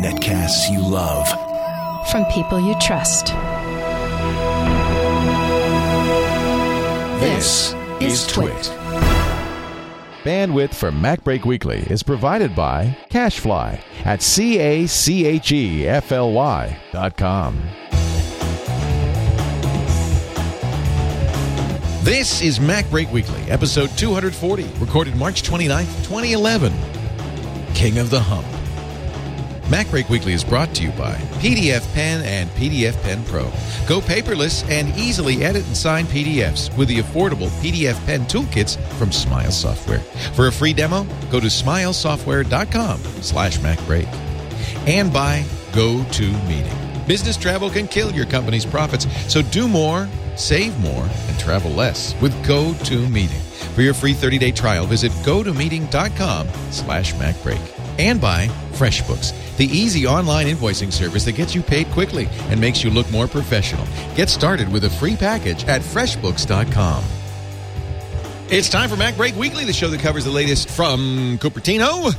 Netcasts you love. From people you trust. This is Twit. Bandwidth for MacBreak Weekly is provided by CacheFly at C-A-C-H-E-F-L-Y dot com. This is MacBreak Weekly, episode 240, recorded March 29th, 2011. King of the Hump. MacBreak Weekly is brought to you by PDF Pen and PDF Pen Pro. Go paperless and easily edit and sign PDFs with the affordable PDF Pen toolkits from Smile Software. For a free demo, go to smilesoftware.com slash MacBreak. And by GoToMeeting. Business travel can kill your company's profits, so do more, save more, and travel less with GoToMeeting. For your free 30-day trial, visit gotomeeting.com slash MacBreak. And by FreshBooks, the easy online invoicing service that gets you paid quickly and makes you look more professional. Get started with a free package at freshbooks.com. It's time for Mac Break Weekly, the show that covers the latest from Cupertino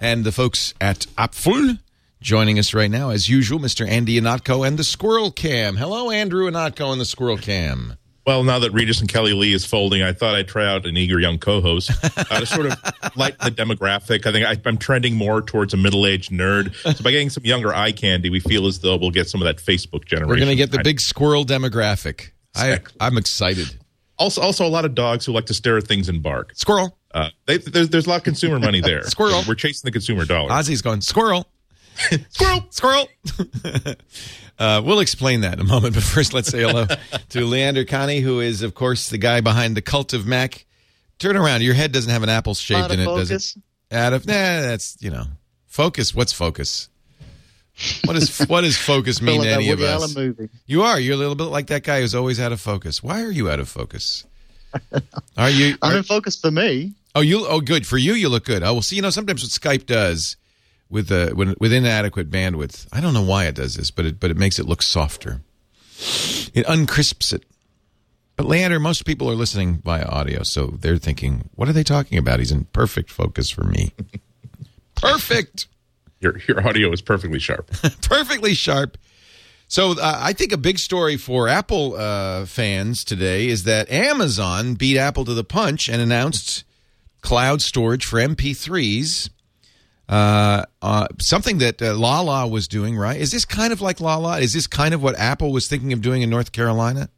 and the folks at Apfel. Joining us right now, as usual, Mr. Andy Ihnatko and the Squirrel Cam. Hello, Andrew Ihnatko and the Squirrel Cam. Well, now that Regis and Kelly Lee is folding, I thought I'd try out an eager young co-host uh, to sort of lighten the demographic. I think I, I'm trending more towards a middle-aged nerd. So by getting some younger eye candy, we feel as though we'll get some of that Facebook generation. We're going to get the big squirrel demographic. I, I'm excited. Also, also a lot of dogs who like to stare at things and bark. Squirrel. Uh, they, there's, there's a lot of consumer money there. Squirrel. We're chasing the consumer dollar. Ozzy's going, squirrel. Squirrel. Squirrel. uh, we'll explain that in a moment, but first let's say hello to Leander Kahney, who is, of course, the guy behind the cult of Mac. Turn around. Your head doesn't have an apple shaved in of it, does it? Out of nah, that's you know, focus. What's focus? What is what does focus mean Feel to any that of us? Allen movie. You are. You're a little bit like that guy who's always out of focus. Why are you out of focus? Are you? I'm in focus for me. Oh, you. Oh, good for you. You look good. Oh, will See, you know, sometimes what Skype does with when, with inadequate bandwidth, I don't know why it does this, but it but it makes it look softer. It uncrisps it. But Leander, most people are listening via audio, so they're thinking, "What are they talking about?" He's in perfect focus for me. perfect, Your, your audio is perfectly sharp. perfectly sharp. So uh, I think a big story for Apple uh, fans today is that Amazon beat Apple to the punch and announced cloud storage for MP3s. Uh, uh, something that uh, Lala was doing, right? Is this kind of like Lala? Is this kind of what Apple was thinking of doing in North Carolina?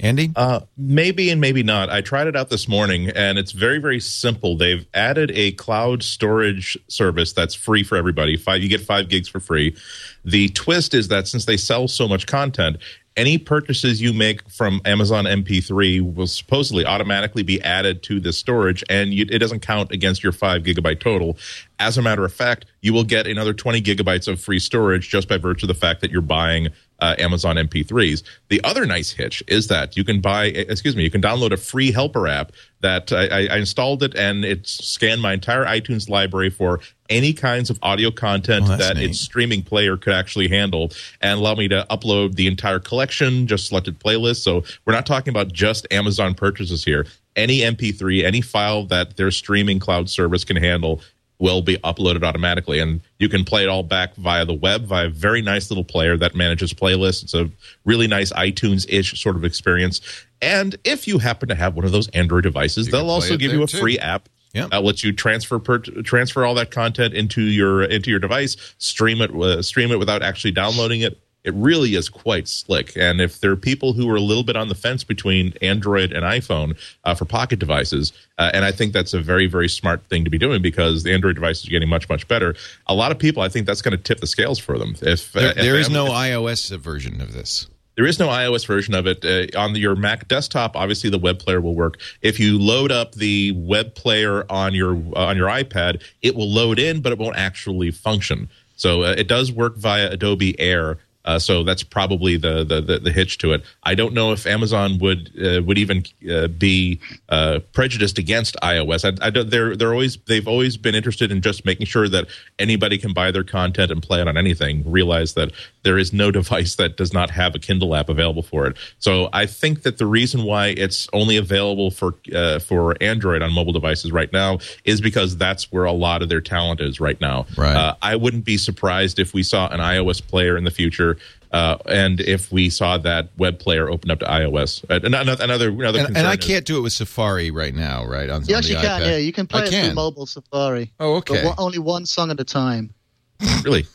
Andy? Uh, maybe and maybe not. I tried it out this morning, and it's very, very simple. They've added a cloud storage service that's free for everybody. Five, you get five gigs for free. The twist is that since they sell so much content, any purchases you make from Amazon MP3 will supposedly automatically be added to this storage, and you, it doesn't count against your five gigabyte total. As a matter of fact, you will get another 20 gigabytes of free storage just by virtue of the fact that you're buying uh, Amazon MP3s. The other nice hitch is that you can buy, excuse me, you can download a free helper app that I, I I installed it and it scanned my entire iTunes library for any kinds of audio content Oh, that neat. its streaming player could actually handle and allow me to upload the entire collection, just selected playlists. So we're not talking about just Amazon purchases here. Any MP3, any file that their streaming cloud service can handle will be uploaded automatically and you can play it all back via the web via a very nice little player that manages playlists it's a really nice itunes-ish sort of experience and if you happen to have one of those android devices You they'll also give you a too. free app Yep. that lets you transfer per, transfer all that content into your into your device stream it uh, stream it without actually downloading it it really is quite slick and if there are people who are a little bit on the fence between android and iphone uh, for pocket devices uh, and i think that's a very very smart thing to be doing because the android devices are getting much much better a lot of people i think that's going to tip the scales for them if uh, There, if there is no iOS version of this. there is no iOS version of it. Uh, on the, your Mac desktop, obviously the web player will work. If you load up the web player on your uh, on your iPad, it will load in, but it won't actually function. So uh, it does work via Adobe Air, Uh, so that's probably the, the, the the hitch to it. I don't know if Amazon would uh, would even uh, be uh, prejudiced against iOS. I, I don't, they're they're always they've always been interested in just making sure that anybody can buy their content and play it on anything. Realize that there is no device that does not have a Kindle app available for it. So I think that the reason why it's only available for uh, for Android on mobile devices right now is because that's where a lot of their talent is right now. Right. Uh, I wouldn't be surprised if we saw an iOS player in the future. Uh, and if we saw that web player open up to iOS, Uh, another another, another And, and I is- can't do it with Safari right now, right? On, You on actually the can, iPad. yeah. You can play I it can. through mobile Safari. Oh, okay. one, only one song at a time. really.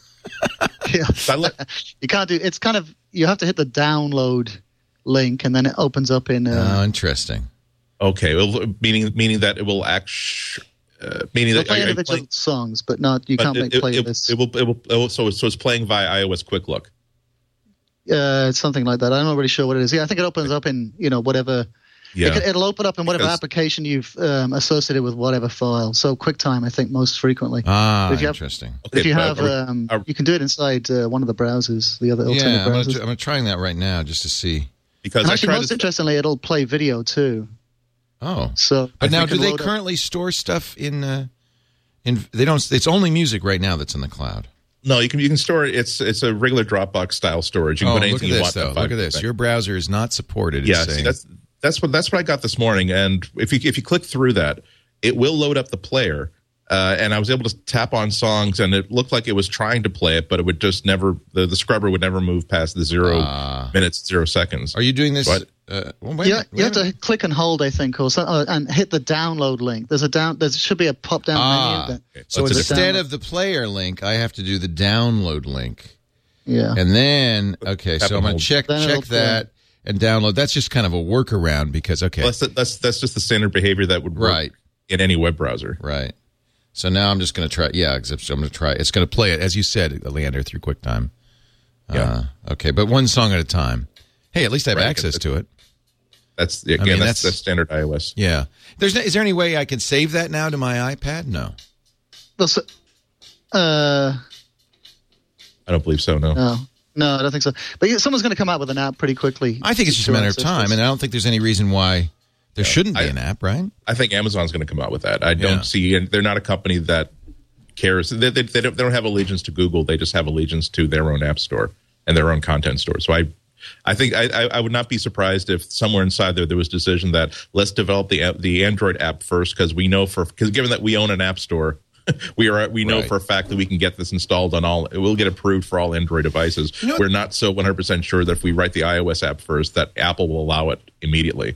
Yeah. You can't do. It's kind of you have to hit the download link, and then it opens up in. Oh, Uh, interesting. okay, well, meaning meaning that it will act. Uh, meaning It'll that play individual playing- songs, but not you but can't it, make it, playlists. it, it will, it will, it will- so, so it's playing via iOS Quick Look. Uh, something like that. I'm not really sure what it is. Yeah, I think it opens up in you know whatever. Yeah. It, will open up in whatever Because- application you've um, associated with whatever file. So QuickTime, I think, most frequently. Ah, If you have- interesting. Okay, if you have, are um, are- you can do it inside uh, one of the browsers, the other alternate Yeah, I'm, I'm trying that right now just to see. because and actually, tried most to, interestingly, it'll play video too. Oh, So, but now do they load up- currently store stuff in? Uh, in they don't. It's only music right now that's in the cloud. No, you can you can store it. It's it's a regular Dropbox style storage. You can Oh, put look anything at you this want. though. Look at this. Your browser is not supported. Yeah, see, that's that's what that's what I got this morning. And if you if you click through that, it will load up the player. Uh, and I was able to tap on songs, and it looked like it was trying to play it, but it would just never. The, the scrubber would never move past the zero minutes, zero seconds. Are you doing this? Uh, well, wait, a You, minute, you have to click and hold, I think, or so, uh, and hit the download link. There's a down. There should be a pop down Ah, menu. That, so That's a instead download. of the player link, I have to do the download link, yeah. and then okay. Tap So I'm gonna hold. check Then check it'll play. that and download. That's just kind of a workaround because okay, That's, that's that's just the standard behavior that would work Right. in any web browser. right. So now I'm just gonna try. Yeah, except I'm gonna try. It's gonna play it as you said, Leander, through QuickTime. Yeah. Uh, okay, but one song at a time. Hey, at least I have Right, access to it. That's again, mean, that's, that's- that's standard iOS. Yeah. There's no, is there any way I can save that now to my iPad? No. Well, so- uh, I don't believe so. No. no, no, I don't think so. But yeah, someone's going to come out with an app pretty quickly. I think it's just a matter of time, this. and I don't think there's any reason why there shouldn't be I- an app, right? I think Amazon's going to come out with that. I don't Yeah. see, and they're not a company that cares. They, they, they, don't, they don't have allegiance to Google. They just have allegiance to their own app store and their own content store. So I, I think I, I, I would not be surprised if somewhere inside there there was a decision that let's develop the app, the Android app first because we know for because given that we own an app store. We are. We know Right. for a fact that we can get this installed on all. It will get approved for all Android devices. know We're not so 100 percent sure that if we write the iOS app first, that Apple will allow it immediately.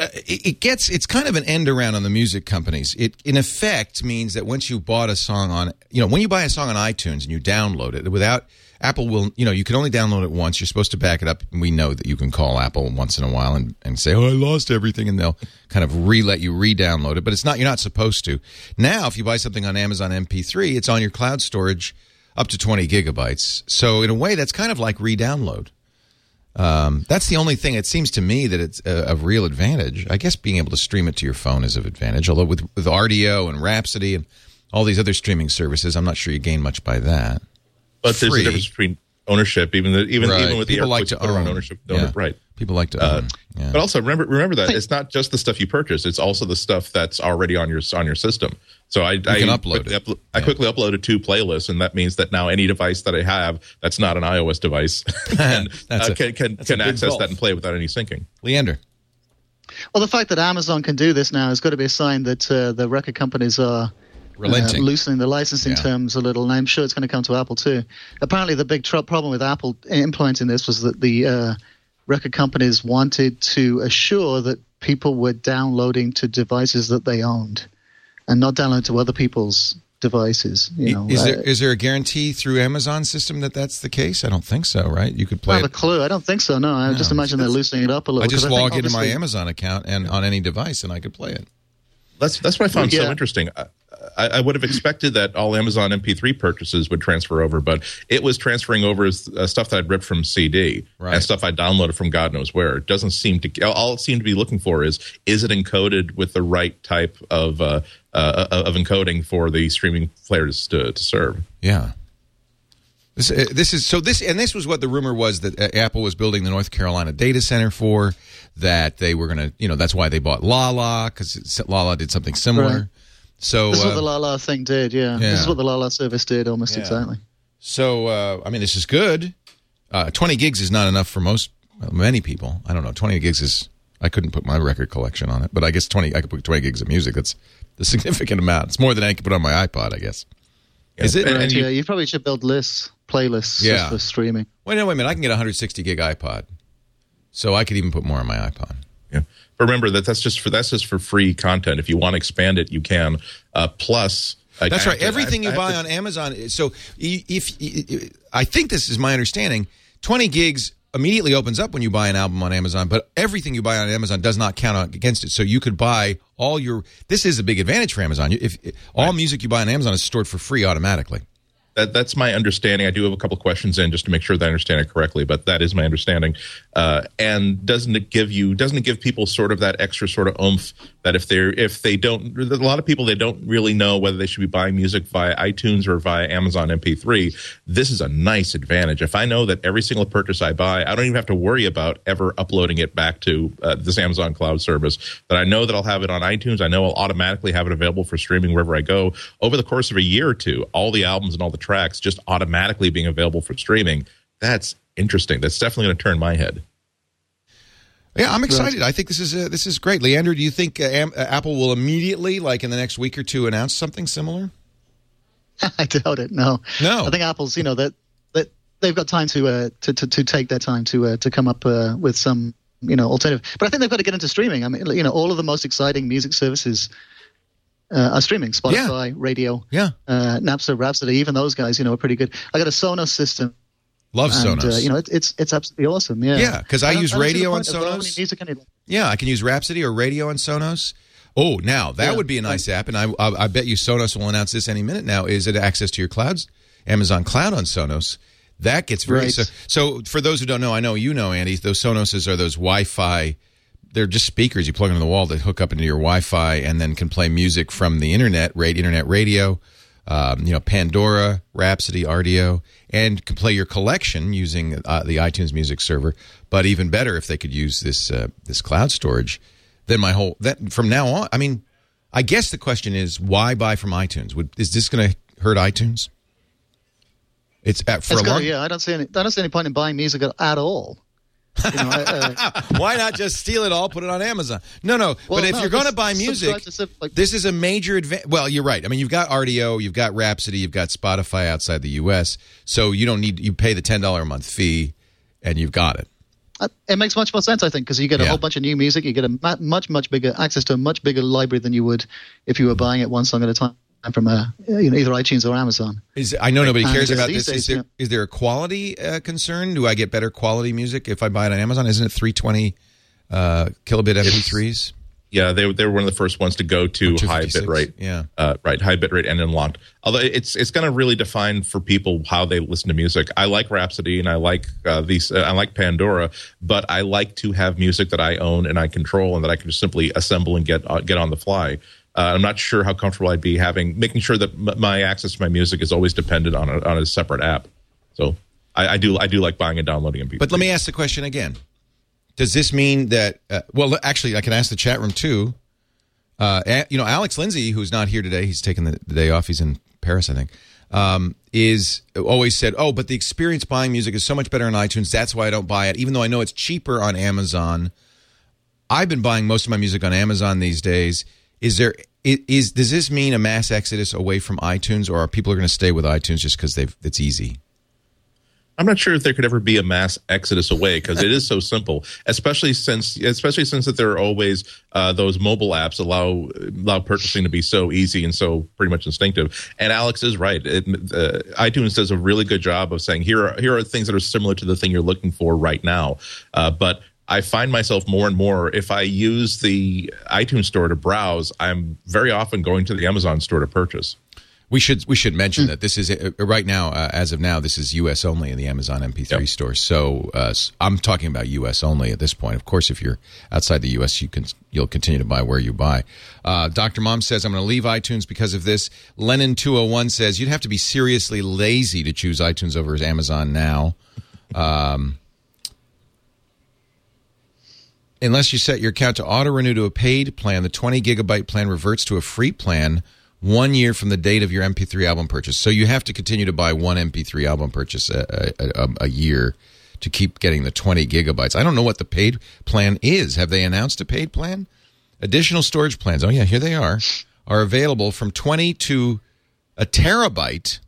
Uh, it, it gets it's kind of an end around on the music companies. It in effect means that once you bought a song on you know when you buy a song on iTunes and you download it without Apple will you know you can only download it once. You're supposed to back it up. And we know that you can call Apple once in a while and, and say oh I lost everything and they'll kind of re let you re-download it. But it's not you're not supposed to. Now if you buy something on Amazon MP3, it's on your cloud storage up to 20 gigabytes. So in a way that's kind of like re-download. Um, that's the only thing. It seems to me that it's a, a real advantage. I guess being able to stream it to your phone is of advantage. Although with with Rdio and Rhapsody and all these other streaming services, I'm not sure you gain much by that. But there's a difference between ownership, even the, even Right. even with People the like to you put around own. ownership, Yeah. owner- right? People like to Uh, own. Yeah. But also remember remember that it's not just the stuff you purchase; it's also the stuff that's already on your on your system. So I I can upload quickly, it. uplo- I quickly uploaded two playlists, and that means that now any device that I have that's not an iOS device can That's uh, a- can can, that's can access gulf. that and play without any syncing. Leander. Well, the fact that Amazon can do this now has got to be a sign that uh, the record companies are Relenting. uh, loosening the licensing Yeah. terms a little, and I'm sure it's going to come to Apple too. Apparently, the big tr- problem with Apple implementing this was that the uh, record companies wanted to assure that people were downloading to devices that they owned, and not download to other people's devices. You know, is there Uh, is there a guarantee through Amazon system that that's the case? I don't think so. Right? You could play. I play. have a clue. I don't think so. No, I just imagine they're loosening it up a little. I just 'cause think log into my Amazon account and on any device, and I could play it. That's that's what I found so interesting. I, I, I would have expected that all Amazon MP3 purchases would transfer over, but it was transferring over as uh, stuff that I'd ripped from CD Right. and stuff I downloaded from God knows where. It doesn't seem to. All it seemed to be looking for is is it encoded with the right type of uh, uh, of encoding for the streaming players to, to serve. Yeah. This, uh, this is so this and this was what the rumor was that uh, Apple was building the North Carolina data center for. That they were going to, you know, that's why they bought Lala because Lala did something similar. Right. So, This is what uh, the Lala thing did, yeah. yeah. This is what the Lala service did almost exactly. so uh, I mean, this is good. Uh, Twenty gigs is not enough for most, well, many people. I don't know. Twenty gigs is. I couldn't put my record collection on it, but I guess twenty. I could put twenty gigs of music. That's the significant amount. It's more than I could put on my iPod, I guess. Is it? Right, and you- yeah, you probably should build lists, playlists Yeah. just for streaming. Wait, no, wait a minute. I can get a 160 gig iPod, so I could even put more on my iPod. Yeah. But remember that that's just for that's just for free content. If you want to expand it, you can. Uh, plus, like, That's right. to- Everything I- you I buy to- on Amazon. So if, if I think this is my understanding, 20 gigs immediately opens up when you buy an album on Amazon, but everything you buy on Amazon does not count against it. So you could buy all your. This is a big advantage for Amazon. If all music you buy on Amazon is stored for free automatically. That, that's my understanding. I do have a couple questions in just to make sure that I understand it correctly, but that is my understanding. Uh, and doesn't it give you doesn't it give people sort of that extra sort of oomph that if they're if they don't a lot of people they don't really know whether they should be buying music via iTunes or via Amazon MP3. This is a nice advantage. If I know that every single purchase I buy, I don't even have to worry about ever uploading it back to uh, this Amazon cloud service. That I know that I'll have it on iTunes. I know I'll automatically have it available for streaming wherever I go. Over the course of a year or two, all the albums and all the tracks just automatically being available for streaming. That's interesting. That's definitely going to turn my head. Yeah, I'm excited. I think this is uh, this is great. Leander, do you think uh, Am- uh, Apple will immediately, like in the next week or two, announce something similar? I doubt it. No, No. I think Apple's, you know, that that they've got time to uh, to, to to take their time to uh, to come up uh, with some you know alternative. But I think they've got to get into streaming. I mean, you know, all of the most exciting music services uh, are streaming. Spotify, Rdio, Yeah, uh, Napster, Rhapsody. Even those guys, you know, are pretty good. I got a Sonos system. Love And, Sonos. uh, you know, it, it's it's absolutely awesome. Yeah, yeah, because I don't- use don't see the radio on point of downloading Sonos. Music anymore. Yeah, I can use Rhapsody or Rdio on Sonos. Oh, now that Yeah. would be a nice app, and I, I I bet you Sonos will announce this any minute. Now, is it access to your clouds, Amazon Cloud on Sonos? That gets very Right. so. So for those who don't know, I know you know, Andy. Those Sonoses are those Wi-Fi. They're just speakers you plug into the wall that hook up into your Wi-Fi and then can play music from the internet, rate internet radio. Um, you know, Pandora, Rhapsody, Rdio, and can play your collection using uh, the iTunes Music Server. But even better, if they could use this uh, this cloud storage, then my whole that from now on. I mean, I guess the question is why buy from iTunes? Would is this going to hurt iTunes? It's uh, for It's a long. yeah, I don't see any. I don't see any point in buying music at, at all. You know, I, Why not just steal it all, put it on Amazon? No, no. Well, but if no, you're going to buy music, like- this is a major advantage. Well, you're right. I mean, you've got Rdio, you've got Rhapsody, you've got Spotify outside the U.S., so you don't need you pay the ten dollar a month fee, and you've got it. Uh, it makes much more sense, I think, because you get a Yeah. whole bunch of new music. You get a much, much bigger access to a much bigger library than you would if you were buying it one song at a time from uh, you know, either iTunes or Amazon. Is I know nobody cares about these this. Is days, there is there a quality uh, concern? Do I get better quality music if I buy it on Amazon? Isn't it 320 uh, kilobit MP3s? Yeah, they they were one of the first ones to go to high 256, bit rate. yeah. uh, right, high bit rate and unlocked. Although it's it's going to really define for people how they listen to music. I like Rhapsody and I like uh, these. Uh, I like Pandora, but I like to have music that I own and I control and that I can just simply assemble and get uh, get on the fly. Uh, I'm not sure how comfortable I'd be having making sure that m- my access to my music is always dependent on a, on a separate app. So I, I do I do like buying and downloading MP3. But let me ask the question again. Does this mean that? Uh, well, actually, I can ask the chat room too. Uh, you know, Alex Lindsay, who's not here today, he's taking the, the day off. He's in Paris, I think. Um, is always said, "Oh, but the experience buying music is so much better on iTunes. That's why I don't buy it, even though I know it's cheaper on Amazon." I've been buying most of my music on Amazon these days. Is there is does this mean a mass exodus away from iTunes, or are people going to stay with iTunes just because they've it's easy? I'm not sure if there could ever be a mass exodus away because it is so simple, especially since especially since that there are always uh, those mobile apps allow allow purchasing to be so easy and so pretty much instinctive. And Alex is right. It, uh, iTunes does a really good job of saying here are here are things that are similar to the thing you're looking for right now, uh, but. I find myself more and more if I use the iTunes store to browse, I'm very often going to the Amazon store to purchase. We should we should Hmm. mention that this is uh, right now, uh, as of now, this is U.S. only in the Amazon MP3 Yep. store. So uh, s- I'm talking about U.S. only at this point. Of course, if you're outside the U.S., you can you'll continue to buy where you buy. Uh, Doctor Mom says I'm going to leave iTunes because of this. Lennon 201 says you'd have to be seriously lazy to choose iTunes over Amazon now. Um, unless you set your account to auto renew to a paid plan, the 20 gigabyte plan reverts to a free plan one year from the date of your MP3 album purchase. So you have to continue to buy one MP3 album purchase a, a, a, year to keep getting the 20 gigabytes. I don't know what the paid plan is. Have they announced a paid plan? Additional storage plans. Oh, yeah, here they are. Are available from 20 to a terabyte.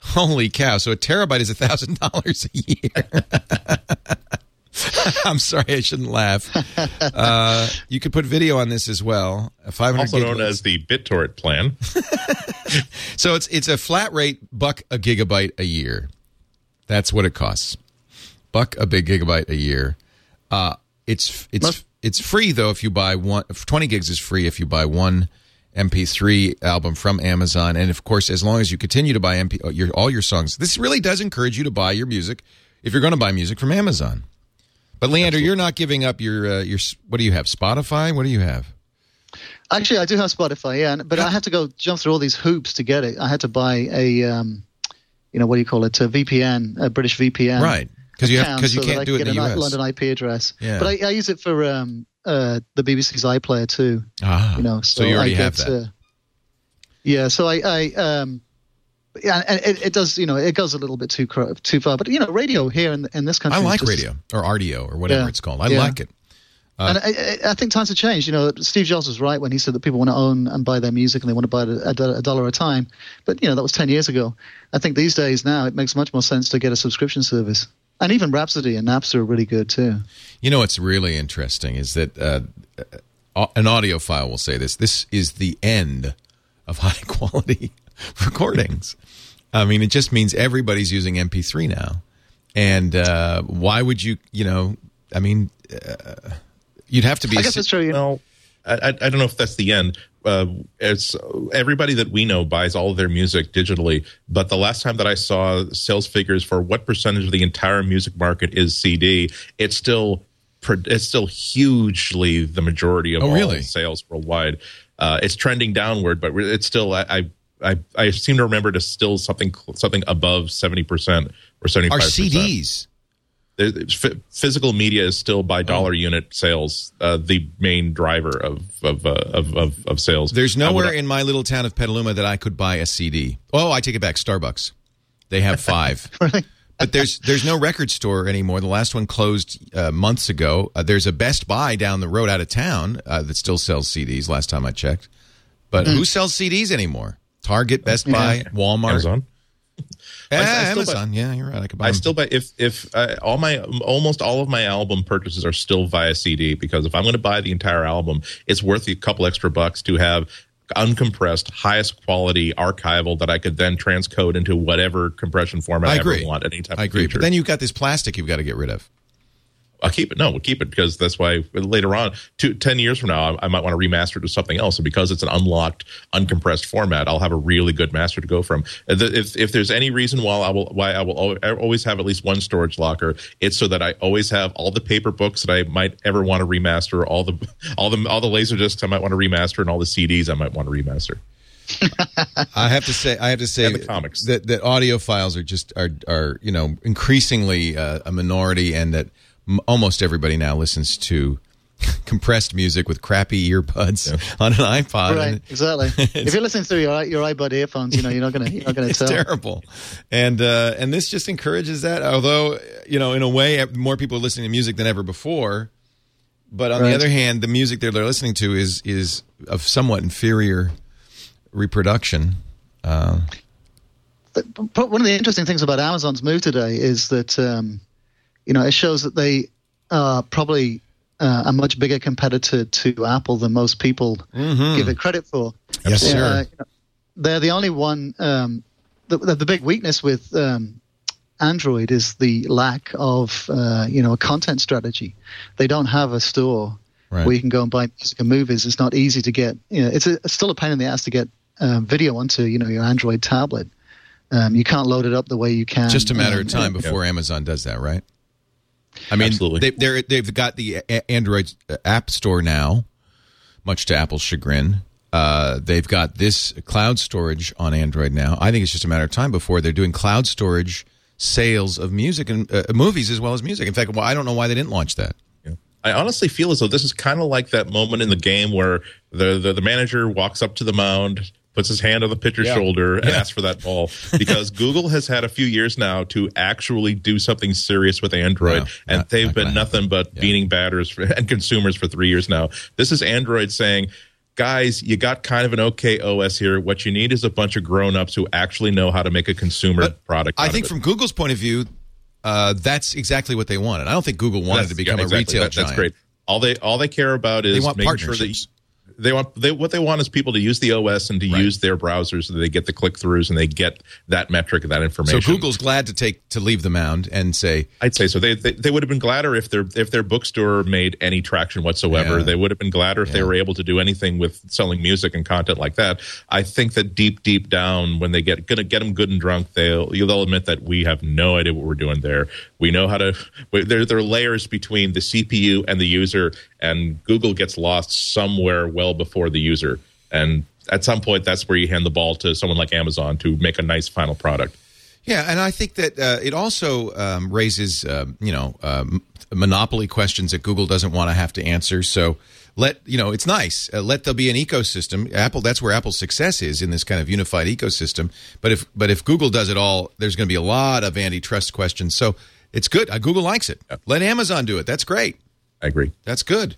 Holy cow. So a terabyte is $1,000 a year. I'm sorry, I shouldn't laugh. Uh, you could put video on this as well. A 500 Also known as the BitTorrent plan. So it's it's a flat rate buck a gigabyte a year. That's what it costs. Buck a big gigabyte a year. Uh, it's it's Must- it's free though if you buy one. Twenty gigs is free if you buy one MP3 album from Amazon, and of course, as long as you continue to buy MP your all your songs. This really does encourage you to buy your music if you're going to buy music from Amazon. But Leander, you're not giving up your uh, your what do you have? Spotify? What do you have? Actually, I do have Spotify, yeah, but I had to go jump through all these hoops to get it. I had to buy a, um, you know, what do you call it, a VPN, a British VPN, Right. 'Cause you have- account 'cause you so can't do could it in get the a US. London IP address. Yeah. But I, I use it for um, uh, the BBC's iPlayer too. Ah, You know, so you already I have get, that. Uh, yeah, so I, I um, yeah, and it, it does, you know, it goes a little bit too too far. But you know, radio here in in this country, I like just- radio or Rdio or whatever Yeah. it's called. I Yeah. like it. Uh, and I, I- think times have changed. You know, Steve Jobs was right when he said that people want to own and buy their music and they want to buy it a, a dollar a time. But you know, that was ten years ago. I think these days now it makes much more sense to get a subscription service. And even Rhapsody and Napster are really good too. You know what's really interesting is that uh, uh, an audiophile will say this. This is the end of high quality recordings. I mean, it just means everybody's using MP3 now. And uh, why would you, you know, I mean, uh, you'd have to be. I guess that's true. You know, I, I I don't know if that's the end. Uh, it's everybody that we know buys all of their music digitally, but the last time that I saw sales figures for what percentage of the entire music market is CD, it's still it's still hugely the majority of Oh, all really? sales worldwide. Uh, it's trending downward, but it's still I. I I, I seem to remember to still something something above seventy percent or seventy Our five percent CDs. f- physical media is still by dollar unit sales uh, the main driver of of, uh, of of of sales. There's I nowhere in my little town of Petaluma that I could buy a CD. Oh, I take it back. Starbucks. They have five. but there's there's no record store anymore. The last one closed uh, months ago. Uh, there's a Best Buy down the road out of town uh, that still sells CDs. Last time I checked, but who sells CDs anymore? Target, Best Buy, Walmart, Amazon. I- I still Amazon. yeah, you're right. I could buy. I them. still buy if if uh, all my almost all of my album purchases are still via CD because if I'm going to buy the entire album, it's worth a couple extra bucks to have uncompressed, highest quality archival that I could then transcode into whatever compression format I I, ever want at any time. I in agree. future. But then you've got this plastic you've got to get rid of. I'll keep it. No, we'll keep it because that's why later on, two, 10 years from now, I, I might want to remaster it to something else. And because it's an unlocked, uncompressed format, I'll have a really good master to go from. If, if there's any reason why I will why I will always have at least one storage locker, it's so that I always have all the paper books that I might ever want to remaster, all the all the all the laser discs I might want to remaster, and all the CDs I might want to remaster. I have to say, I have to say And the comics. that that audiophiles are just are are you know increasingly uh, a minority, and that m- almost everybody now listens to compressed music with crappy earbuds on an iPod. right? and Exactly. if you're listening through your your iBud earphones, you know you're not gonna you're not gonna It's tell. terrible, and uh, and this just encourages that. Although you know, in a way, more people are listening to music than ever before. But on the other hand, the music that they're listening to is is of somewhat inferior reproduction. Uh, But- but one of the interesting things about Amazon's move today is that um, you know it shows that they are probably uh, a much bigger competitor to Apple than most people give it credit for. Mm-hmm. Yes, Uh, sir. you know, they're the only one. Um, the, the, the big weakness with um, Android is the lack of uh, you know a content strategy. They don't have a store Right. where you can go and buy music and movies. It's not easy to get. You know, it's, a, it's still a pain in the ass to get um, video onto you know your Android tablet. Um, you can't load it up the way you can. Just a matter of um, time before Amazon does that, right? I mean, Absolutely. They, they're, they've got the Android App Store now, much to Apple's chagrin. Uh, they've got this cloud storage on Android now. I think it's just a matter of time before they're doing cloud storage sales of music and uh, movies as well as music. In fact, well, I don't know why they didn't launch that. I honestly feel as though this is kind of like that moment in the game where the, the, the manager walks up to the mound, puts his hand on the pitcher's Yeah. shoulder, and Yeah. asks for that ball. Because Google has had a few years now to actually do something serious with Android, No, and not- they've not been nothing but beating batters for, and consumers for three years now. This is Android saying, guys, you got kind of an okay OS here. What you need is a bunch of grown ups who actually know how to make a consumer But product. I think from Google's point of view, uh, that's exactly what they wanted. I don't think Google wanted That's- to become yeah, a exactly. retail That- giant. That's great. All they all they care about is making sure that. They want they what they want is people to use the OS and to Right. use their browsers so they get the click throughs and they get that metric and that information. So. Google's glad to take to leave the mound and say, I'd say so. They, they they would have been gladder if their if their bookstore made any traction whatsoever. Yeah. They would have been gladder if they were able to do anything with selling music and content like that. I think that deep deep down, when they get gonna get them good and drunk, they'll they'll admit that we have no idea what we're doing there. We know how to. There there are layers between the CPU and the user, and Google gets lost somewhere well before the user. And at some point, that's where you hand the ball to someone like Amazon to make a nice final product. Yeah, and I think that uh, it also um, raises, um, you know, um, monopoly questions that Google doesn't want to have to answer. So let you know, it's nice. Uh, let there be an ecosystem. Apple, that's where Apple's success is in this kind of unified ecosystem. But if but if Google does it all, there's going to be a lot of antitrust questions. So it's good. Uh, Google likes it. Let Amazon do it. That's great. I agree. That's good.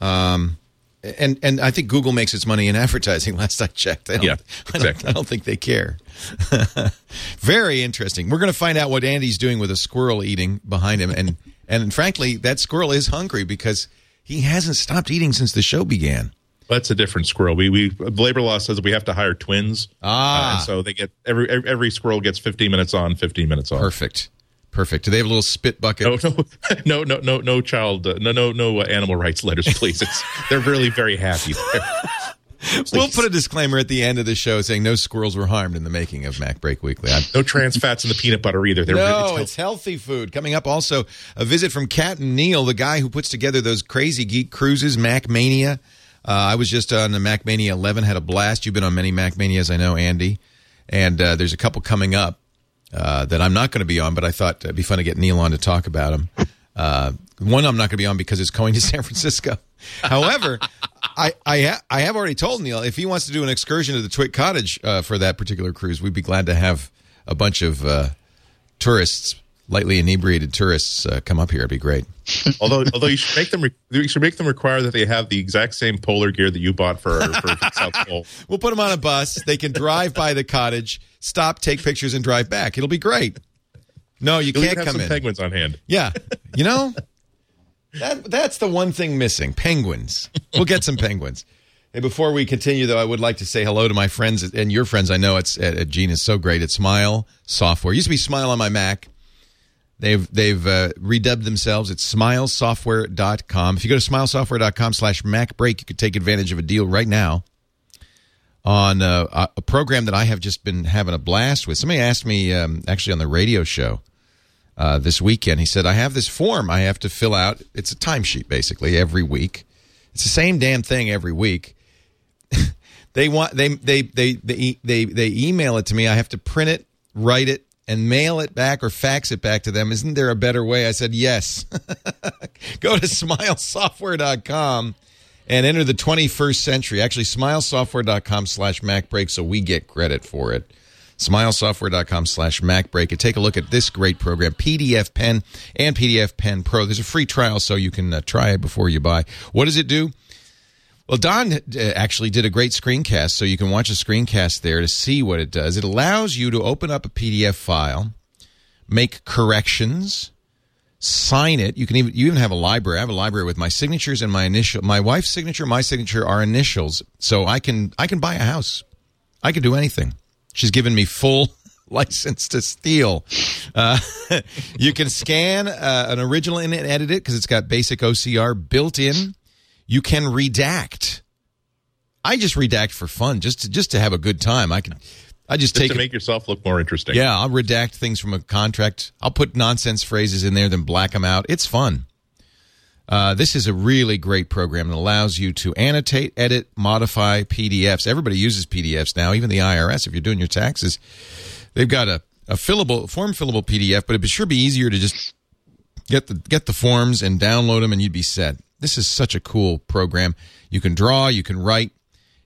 Um, and and I think Google makes its money in advertising. Last I checked, I Yeah, I don't- I don't think they care. Very interesting. We're going to find out what Andy's doing with a squirrel eating behind him, and and frankly, that squirrel is hungry because he hasn't stopped eating since the show began. That's a different squirrel. We we labor law says we have to hire twins. Ah. Uh, and so they get every every every squirrel gets 15 minutes on, 15 minutes off. Perfect, perfect. Do they have a little spit bucket? No, no, no, no, no, no child, uh, no, no, no uh, animal rights letters, please. It's they're really very happy. There. We'll put a disclaimer at the end of the show saying no squirrels were harmed in the making of Mac Break Weekly. I'm, No trans fats in the peanut butter either. They're No, it's it's healthy food. Coming up also a visit from Captain Neil, the guy who puts together those crazy geek cruises, Mac Mania. Uh, I was just on the Mac Mania 11, had a blast. You've been on many Mac Manias, I know, Andy. And uh, there's a couple coming up uh, that I'm not going to be on, but I thought it'd be fun to get Neil on to talk about them. Uh, one I'm not going to be on because it's going to San Francisco. However, I I, ha- I have already told Neil if he wants to do an excursion to the Twit Cottage uh, for that particular cruise, we'd be glad to have a bunch of uh, tourists, lightly inebriated tourists, uh, come up here. It'd be great. although although you should make them re- you should make them require that they have the exact same polar gear that you bought for for South Pole. We'll put them on a bus. They can drive by the cottage, stop, take pictures, and drive back. It'll be great. No, you You'll can't even have come some in. penguins on hand. Yeah, you know that that's the one thing missing: penguins. We'll get some penguins. Hey, before we continue, though, I would like to say hello to my friends and your friends. I know it's at, at Gene is so great at Smile Software. It used to be Smile on my Mac. They've they've uh, redubbed themselves. It's smilesoftware.com. If you go to smilesoftware.com slash MacBreak, you could take advantage of a deal right now on uh, a- a program that I have just been having a blast with. Somebody asked me um, actually on the radio show uh, this weekend. He said, I have this form I have to fill out. It's a timesheet basically every week. It's the same damn thing every week. they want they they they they they they email it to me. I have to print it, write it, and mail it back or fax it back to them. Isn't there a better way? I said, yes. Go to smilesoftware.com and enter the 21st century. Actually, smilesoftware.com slash MacBreak so we get credit for it. Smilesoftware.com slash MacBreak. And take a look at this great program, PDF Pen and PDF Pen Pro. There's a free trial so you can uh, try it before you buy. What does it do? Well, Don uh, actually did a great screencast, so you can watch a screencast there to see what it does. It allows you to open up a PDF file, make corrections, sign it. You can even you even have a library. I have a library with my signatures and my initial. My wife's signature, my signature are initials, so I can I can buy a house. I can do anything. She's given me full license to steal. Uh, you can scan uh, an original and edit it because it's got basic OCR built in. You can redact I just redact for fun, just to just to have a good time. I can, I just, Just take to make yourself look more interesting. yeah, I'll redact things from a contract. I'll put nonsense phrases in there, then black them out. It's fun. Uh, this is a really great program that allows you to annotate, edit, modify PDFs. Everybody uses PDFs now, even the IRS. If you're doing your taxes, they've got a, a fillable form fillable PDF, but it'd sure be easier to just get the get the forms and download them, and you'd be set. This is such a cool program. You can draw, you can write,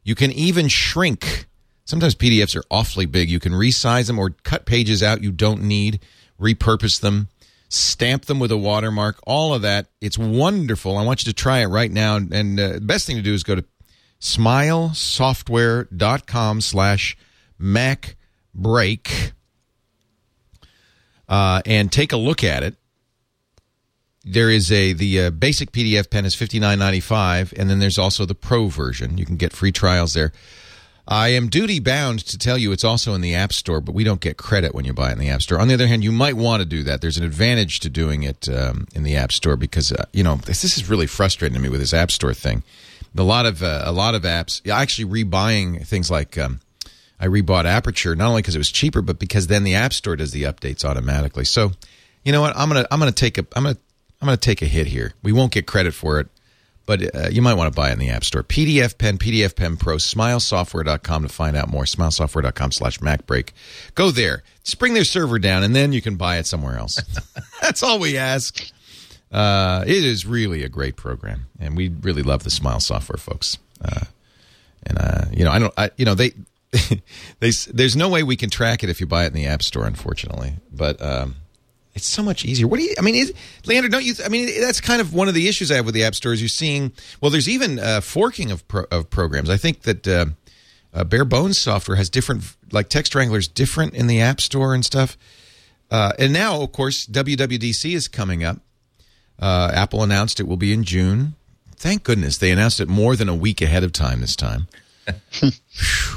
you can even shrink. Sometimes PDFs are awfully big. You can resize them or cut pages out you don't need, repurpose them, stamp them with a watermark, all of that. It's wonderful. I want you to try it right now. And uh, the best thing to do is go to smilesoftware.com slash macbreak uh, and take a look at it there is a the uh, basic PDF pen is fifty nine ninety five, and then there's also the Pro version. You can get free trials there. I am duty bound to tell you it's also in the App Store, but we don't get credit when you buy it in the App Store. On the other hand, you might want to do that. There's an advantage to doing it um, in the App Store because uh, you know this, this is really frustrating to me with this App Store thing. A lot of uh, a lot of apps. Actually rebuying things like. Um, I rebought Aperture not only because it was cheaper, but because then the App Store does the updates automatically. So, you know what? I'm gonna I'm gonna take a I'm gonna I'm gonna take a hit here. We won't get credit for it, but uh, you might want to buy it in the App Store. PDF Pen, PDF Pen Pro, SmileSoftware.com to find out more. SmileSoftware.com/slash MacBreak. Go there. Just bring their server down, and then you can buy it somewhere else. That's all we ask. Uh, it is really a great program, and we really love the Smile Software folks. Uh, and uh, you know, I don't, I, you know, they, they, there's no way we can track it if you buy it in the App Store, unfortunately. But um, it's so much easier. What do you? I mean, is, Leander, don't you? I mean, that's kind of one of the issues I have with the App Store. Is you're seeing, well, there's even uh, forking of pro, of programs. I think that uh, uh, Bare Bones software has different, like Text Wrangler's different in the App Store and stuff. Uh, and now, of course, WWDC is coming up. Uh, Apple announced it will be in June. Thank goodness they announced it more than a week ahead of time this time.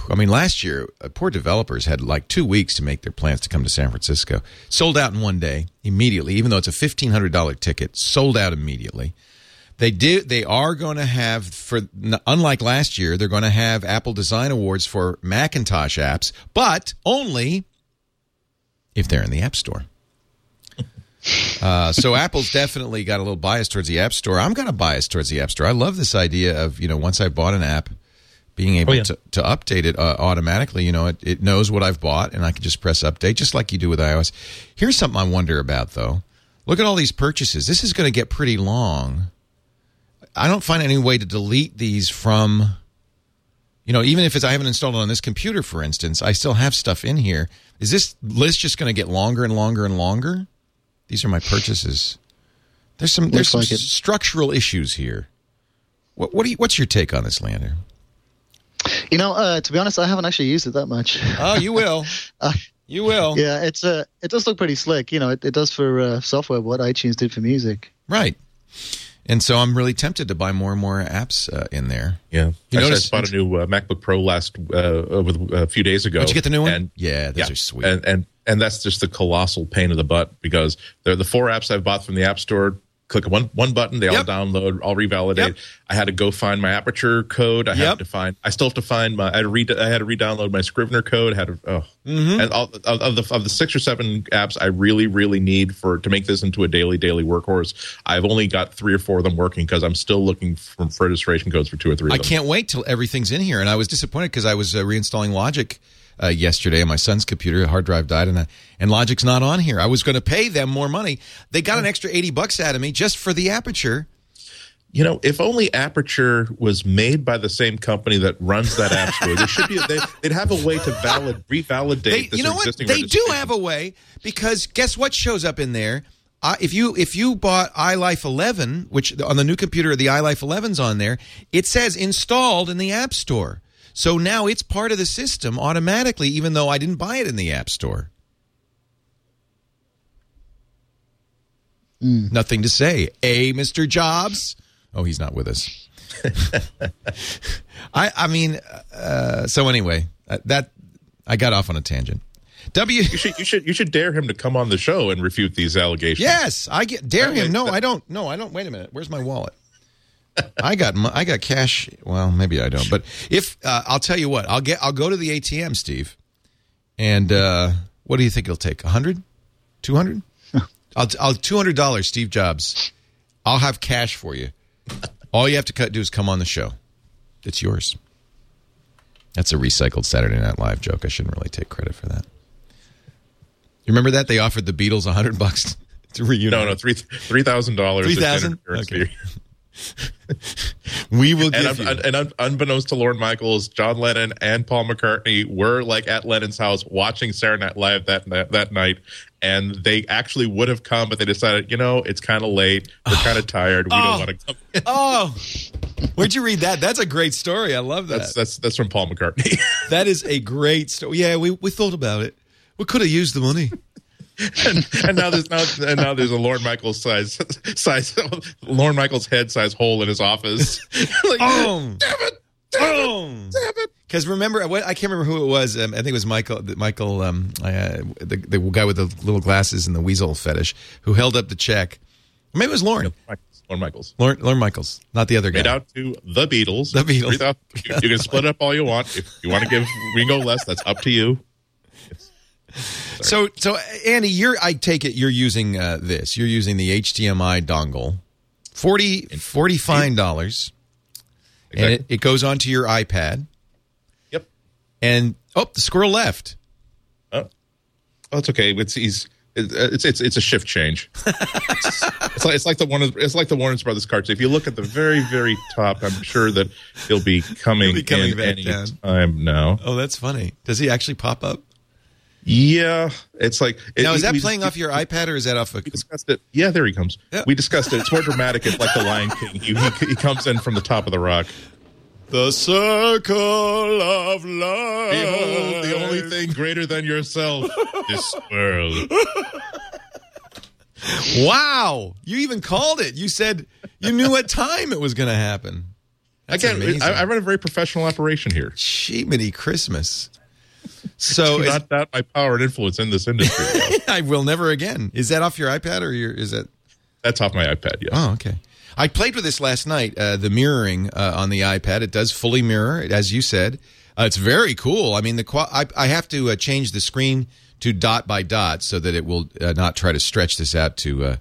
I mean, last year, uh, poor developers had like two weeks to make their plans to come to San Francisco. Sold out in one day, immediately, even though it's a $1,500 ticket, sold out immediately. They did. They are going to have for unlike last year, they're going to have Apple Design Awards for Macintosh apps, but only if they're in the App Store. Uh, so Apple's definitely got a little bias towards the App Store. I'm got a bias towards the App Store. I love this idea of you know once I bought an app, being able Oh, yeah. to, to update it uh, automatically. You know, it, it knows what I've bought, and I can just press update, just like you do with iOS. Here's something I wonder about though. Look at all these purchases. This is going to get pretty long. I don't find any way to delete these from. You know, even if it's I haven't installed it on this computer, for instance, I still have stuff in here. Is this list just going to get longer and longer and longer? These are my purchases. There's some there's some like it. structural issues here. What what do you, what's your take on this, Leander? You know, uh, to be honest, I haven't actually used it that much. Oh, you will. Uh, You will. yeah, it's uh, it does look pretty slick. You know, it, it does for uh, software what iTunes did for music. Right. And so I'm really tempted to buy more and more apps uh, in there. Yeah, You I notice- just bought a new uh, MacBook Pro last uh, over the, a few days ago. Did you get the new one? And, yeah, those yeah, are sweet. And, and and that's just the colossal pain in the butt because they're the four apps I've bought from the App Store. Click one one button, they all Yep. download, all revalidate. Yep. I had to go find my Aperture code. I Yep. had to find. I still have to find my. I had to re. I had to re-download my Scrivener code. I had to. Oh, Mm-hmm. and all, of, of the of the six or seven apps I really really need for to make this into a daily daily workhorse. I've only got three or four of them working because I'm still looking for, for registration codes for two or three. I can't wait till everything's in here. And I was disappointed because I was uh, reinstalling Logic uh, yesterday on my son's computer. The hard drive died, and, uh, and Logic's not on here. I was going to pay them more money. They got an extra 80 bucks out of me just for the aperture. You know, if only Aperture was made by the same company that runs that app store, there should be. They, they'd have a way to valid revalidate They, this you know what? They do have a way because guess what shows up in there? Uh, if you if you bought iLife 11, which on the new computer the iLife 11's on there, it says installed in the App Store. So now it's part of the system automatically, even though I didn't buy it in the App Store. Nothing to say. A, Mr. Jobs. Oh, he's not with us. I I mean, uh, so anyway, uh, that I got off on a tangent. W. You should, you should you should dare him to come on the show and refute these allegations. Yes, I get dare That him. way- No, that- I don't. No, I don't. Wait a minute. Where's my wallet? I got I got cash. Well, maybe I don't. But if uh, I'll tell you what, I'll get I'll go to the ATM, Steve. And uh, what do you think it'll take? 100? 200? I'll I'll $200, Steve Jobs. I'll have cash for you. All you have to cut, do is come on the show. It's yours. That's a recycled Saturday Night Live joke. I shouldn't really take credit for that. You remember that they offered the Beatles a hundred bucks to reunite? No, no, three three thousand dollars. $3,000? Okay. We will And, give un- you. and un- unbeknownst to Lorne Michaels, John Lennon and Paul McCartney were like at Lennon's house watching Saturday Night Live that that, that night, and they actually would have come, but they decided, you know, it's kind of late, we're oh. kind of tired, we Oh. don't want to come. Oh, where'd you read that? That's a great story. I love that. That's that's that's from Paul McCartney. that is a great story. Yeah, we, we thought about it. We could have used the money. And, and now there's now and now there's a Lorne Michaels size size Lorne Michaels head size hole in his office. like, damn it! Boom. Because remember, what, I can't remember who it was. Um, I think it was Michael. Michael, um, uh, the, the guy with the little glasses and the weasel fetish, who held up the check. Maybe it was Lauren. Lorne Michaels. Lauren, Lauren Michaels, not the other guy. Made out to the Beatles. The Beatles. You, you can split up all you want. If you want to give Ringo less, that's up to you. So, so Andy, you're. I take it you're using uh, this. You're using the HDMI dongle. 40 40 fine dollars, and it, Exactly. it goes onto your iPad. Yep. And oh, the squirrel left. Oh, oh it's okay. It's he's. It's it's it's a shift change. it's like it's like the one of it's like the Warner Brothers cards. If you look at the very very top, I'm sure that he'll be coming, He'll be coming in any down. time now. Oh, that's funny. Does he actually pop up? Yeah, it's like it- Now, is that we- playing off your iPad or is that off a? We discussed it. Yeah, there he comes. Yeah. We discussed it. It's more dramatic. It's like the Lion King. He, he, he comes in from the top of the rock. The circle of life. Behold, the only thing greater than yourself, this world. Wow, you even called it. You said you knew what time it was going to happen. That's Again, amazing. I, I run a very professional operation here. Cheapity Christmas. So not doubt my power and influence in this industry. I will never again. Is that off your iPad or your? Is that? That's off my iPad. Yes. Oh, okay. I played with this last night. Uh, the mirroring uh, on the iPad, it does fully mirror, as you said. Uh, it's very cool. I mean, the qua- I, I have to uh, change the screen to dot by dot so that it will uh, not try to stretch this out to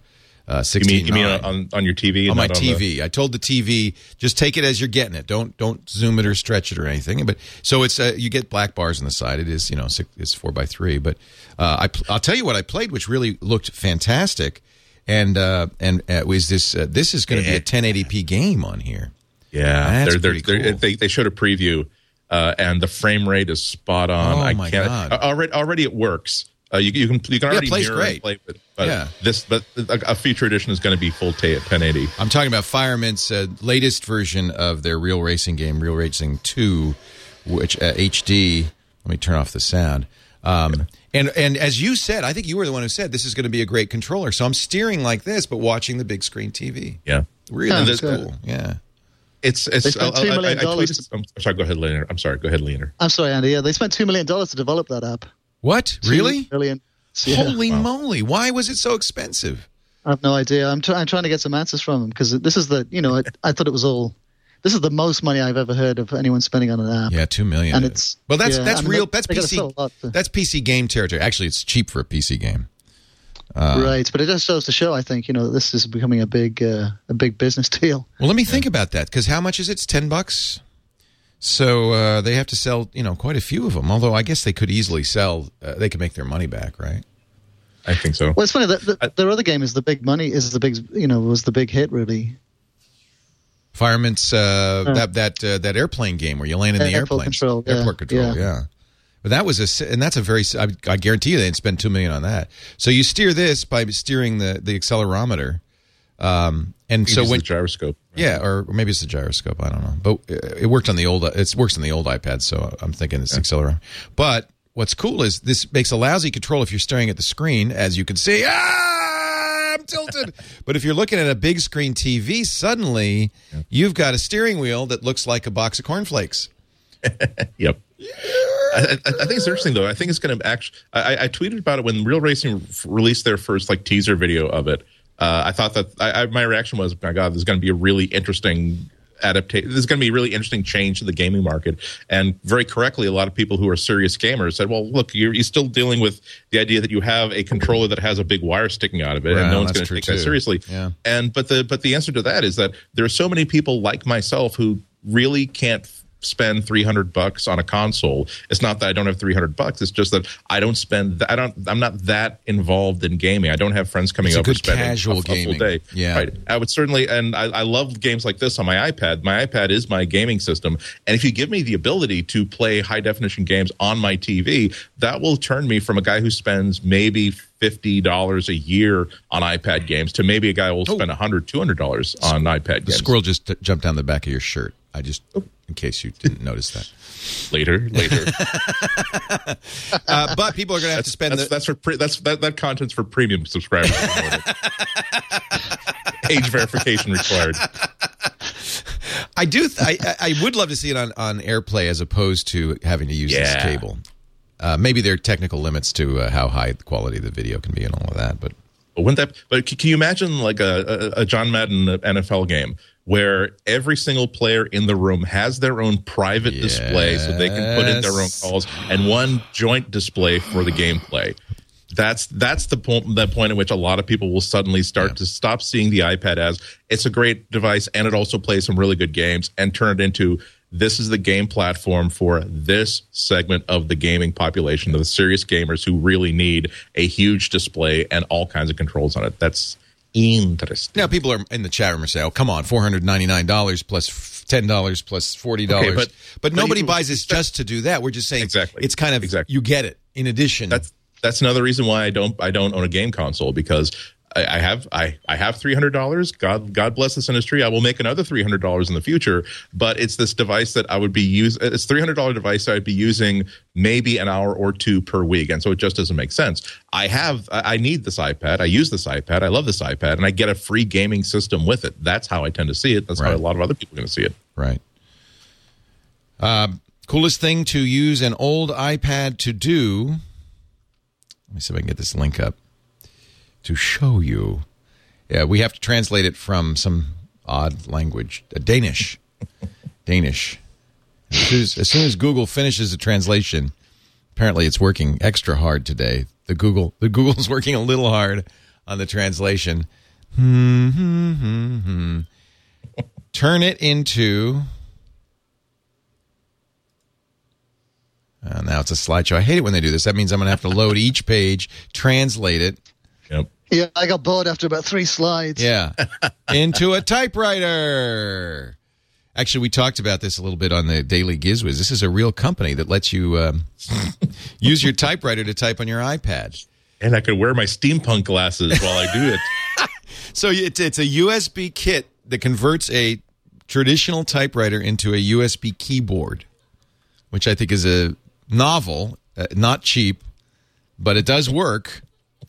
uh, uh, You mean, you mean on, on your TV? on my not the- TV. I told the TV just take it as you're getting it. Don't don't zoom it or stretch it or anything. But so it's uh, you get black bars on the side. It is you know six, it's four by three. But uh, I pl- I'll tell you what I played, which really looked fantastic. And uh, and uh, was this uh, this is going to be a 1080p game on here. yeah, That's they're, they're, pretty they're, they they showed a preview, uh, and the frame rate is spot on. Oh, I my can't God. uh, already already it works. Uh, you, you can you can already plays great. play with. But Yeah. this but a, a future edition is going to be full ta 1080. I'm talking about Firemint's uh, latest version of their Real Racing game, Real Racing 2, which uh, HD. Let me turn off the sound. Um, and and as you said, I think you were the one who said this is going to be a great controller. So I'm steering like this, but watching the big screen TV. Yeah. Really Yeah, that's good. cool. Yeah. It's it's. They spent $2 million I, I, I tweeted, I'm sorry. Go ahead, Leander. I'm sorry. Go ahead, Leander. I'm sorry, Andy. Yeah, they spent two million dollars to develop that app. What? Really? Million. Yeah. Holy moly! Why was it so expensive? I have no idea. I'm, try- I'm trying to get some answers from them because this is the you know I, I thought it was all. This is the most money I've ever heard of anyone spending on an app. Yeah, two million. And it's- well, that's yeah, that's I mean, real. That's they gotta sell PC. to- That's PC game territory. Actually, it's cheap for a PC game. right, but it just goes to show. I think you know this is becoming a big uh, a big business deal. Well, let me think about that because how much is it? It's ten bucks. So uh, they have to sell, you know, quite a few of them. Although I guess they could easily sell. Uh, they could make their money back, right? I think so. Well, it's funny that the, their other game is the big money is the big you know was the big hit really. Firemint's uh, that that uh, that airplane game where you land in the Airport airplanes, control, yeah, airport control, yeah. yeah. But that was a and that's a very I guarantee you they didn't spend two million on that. So you steer this by steering the the accelerometer, um, and So so when the Yeah, or maybe it's the gyroscope. I don't know, but it worked on the old. It works on the old iPad, so I'm thinking it's accelerometer. But what's cool is this makes a lousy control if you're staring at the screen, as you can see. Ah, I'm tilted. but if you're looking at a big screen TV, suddenly you've got a steering wheel that looks like a box of cornflakes. Yep. I, I, I think it's interesting though. I think it's going to actually. I, I tweeted about it when Real Racing released their first like teaser video of it. Uh, I thought that I, I, my reaction was, "My God, this is going to be a really interesting adaptation. There's going to be a really interesting change to the gaming market. And very correctly, a lot of people who are serious gamers said, "Well, look, you're, you're still dealing with the idea that you have a controller that has a big wire sticking out of it, Right, and no one's going to take that seriously." Yeah. And but the but the answer to that is that there are so many people like myself who really can't spend 300 bucks on a console. It's not that i don't have 300 bucks. It's just that i don't spend i don't i'm not that involved in gaming. I don't have friends coming It's a over good spending casual a, a gaming. day. Yeah. right. I would certainly and I, I love games like this on my ipad. My ipad is my gaming system. And if you give me the ability to play high definition games on my tv that will turn me from a guy who spends maybe $50 a year on ipad games to maybe a guy who will oh. spend $100 $200 on ipad The games. Squirrel just t- jumped down the back of your shirt. I just, oh. In case you didn't notice that. later later Uh, but people are going to have to spend that's, the, that's for pre- that's that, that content's for premium subscribers age verification required I do. Th- I, I would love to see it on, on AirPlay as opposed to having to use this cable. Uh, maybe there are technical limits to uh, how high the quality of the video can be and all of that. But But wouldn't that? But can you imagine like a, a, a John Madden NFL game where every single player in the room has their own private display, so they can put in their own calls, and one joint display for the gameplay. That's that's the point the point at which a lot of people will suddenly start to stop seeing the iPad as it's a great device and it also plays some really good games and turn it into this is the game platform for this segment of the gaming population, the serious gamers who really need a huge display and all kinds of controls on it. That's interesting. now people are in the chat room are saying, "Oh, come on, four hundred ninety nine dollars plus ten dollars plus forty dollars." Okay, but- but, but nobody you- buys this just to do that. We're just saying Exactly. It's kind of Exactly. you get it in addition. That's that's another reason why I don't I don't own a game console because I, I have I I have three hundred dollars. God God bless this industry. I will make another three hundred dollars in the future. But it's this device that I would be use. It's three hundred dollar device I'd be using maybe an hour or two per week, and so it just doesn't make sense. I have I need this iPad. I use this iPad. I love this iPad, and I get a free gaming system with it. That's how I tend to see it. That's how a lot of other people are going to see it. Right. Um, coolest thing to use an old iPad to do. Let me see if I can get this link up to show you. Yeah, we have to translate it from some odd language, uh, Danish. Danish. As soon as, as soon as Google finishes the translation, apparently it's working extra hard today. The Google, the Google's working a little hard on the translation. Hmm, hmm, hmm, hmm. Turn it into Uh, now it's a slideshow. I hate it when they do this. That means I'm going to have to load each page, translate it, Yep. Yeah, I got bored after about three slides. yeah, into a typewriter. Actually, we talked about this a little bit on the Daily Gizwiz. This is a real company that lets you um, use your typewriter to type on your iPad. And I could wear my steampunk glasses while I do it. So it's, it's a USB kit that converts a traditional typewriter into a USB keyboard, which I think is a novel, uh, not cheap, but it does work.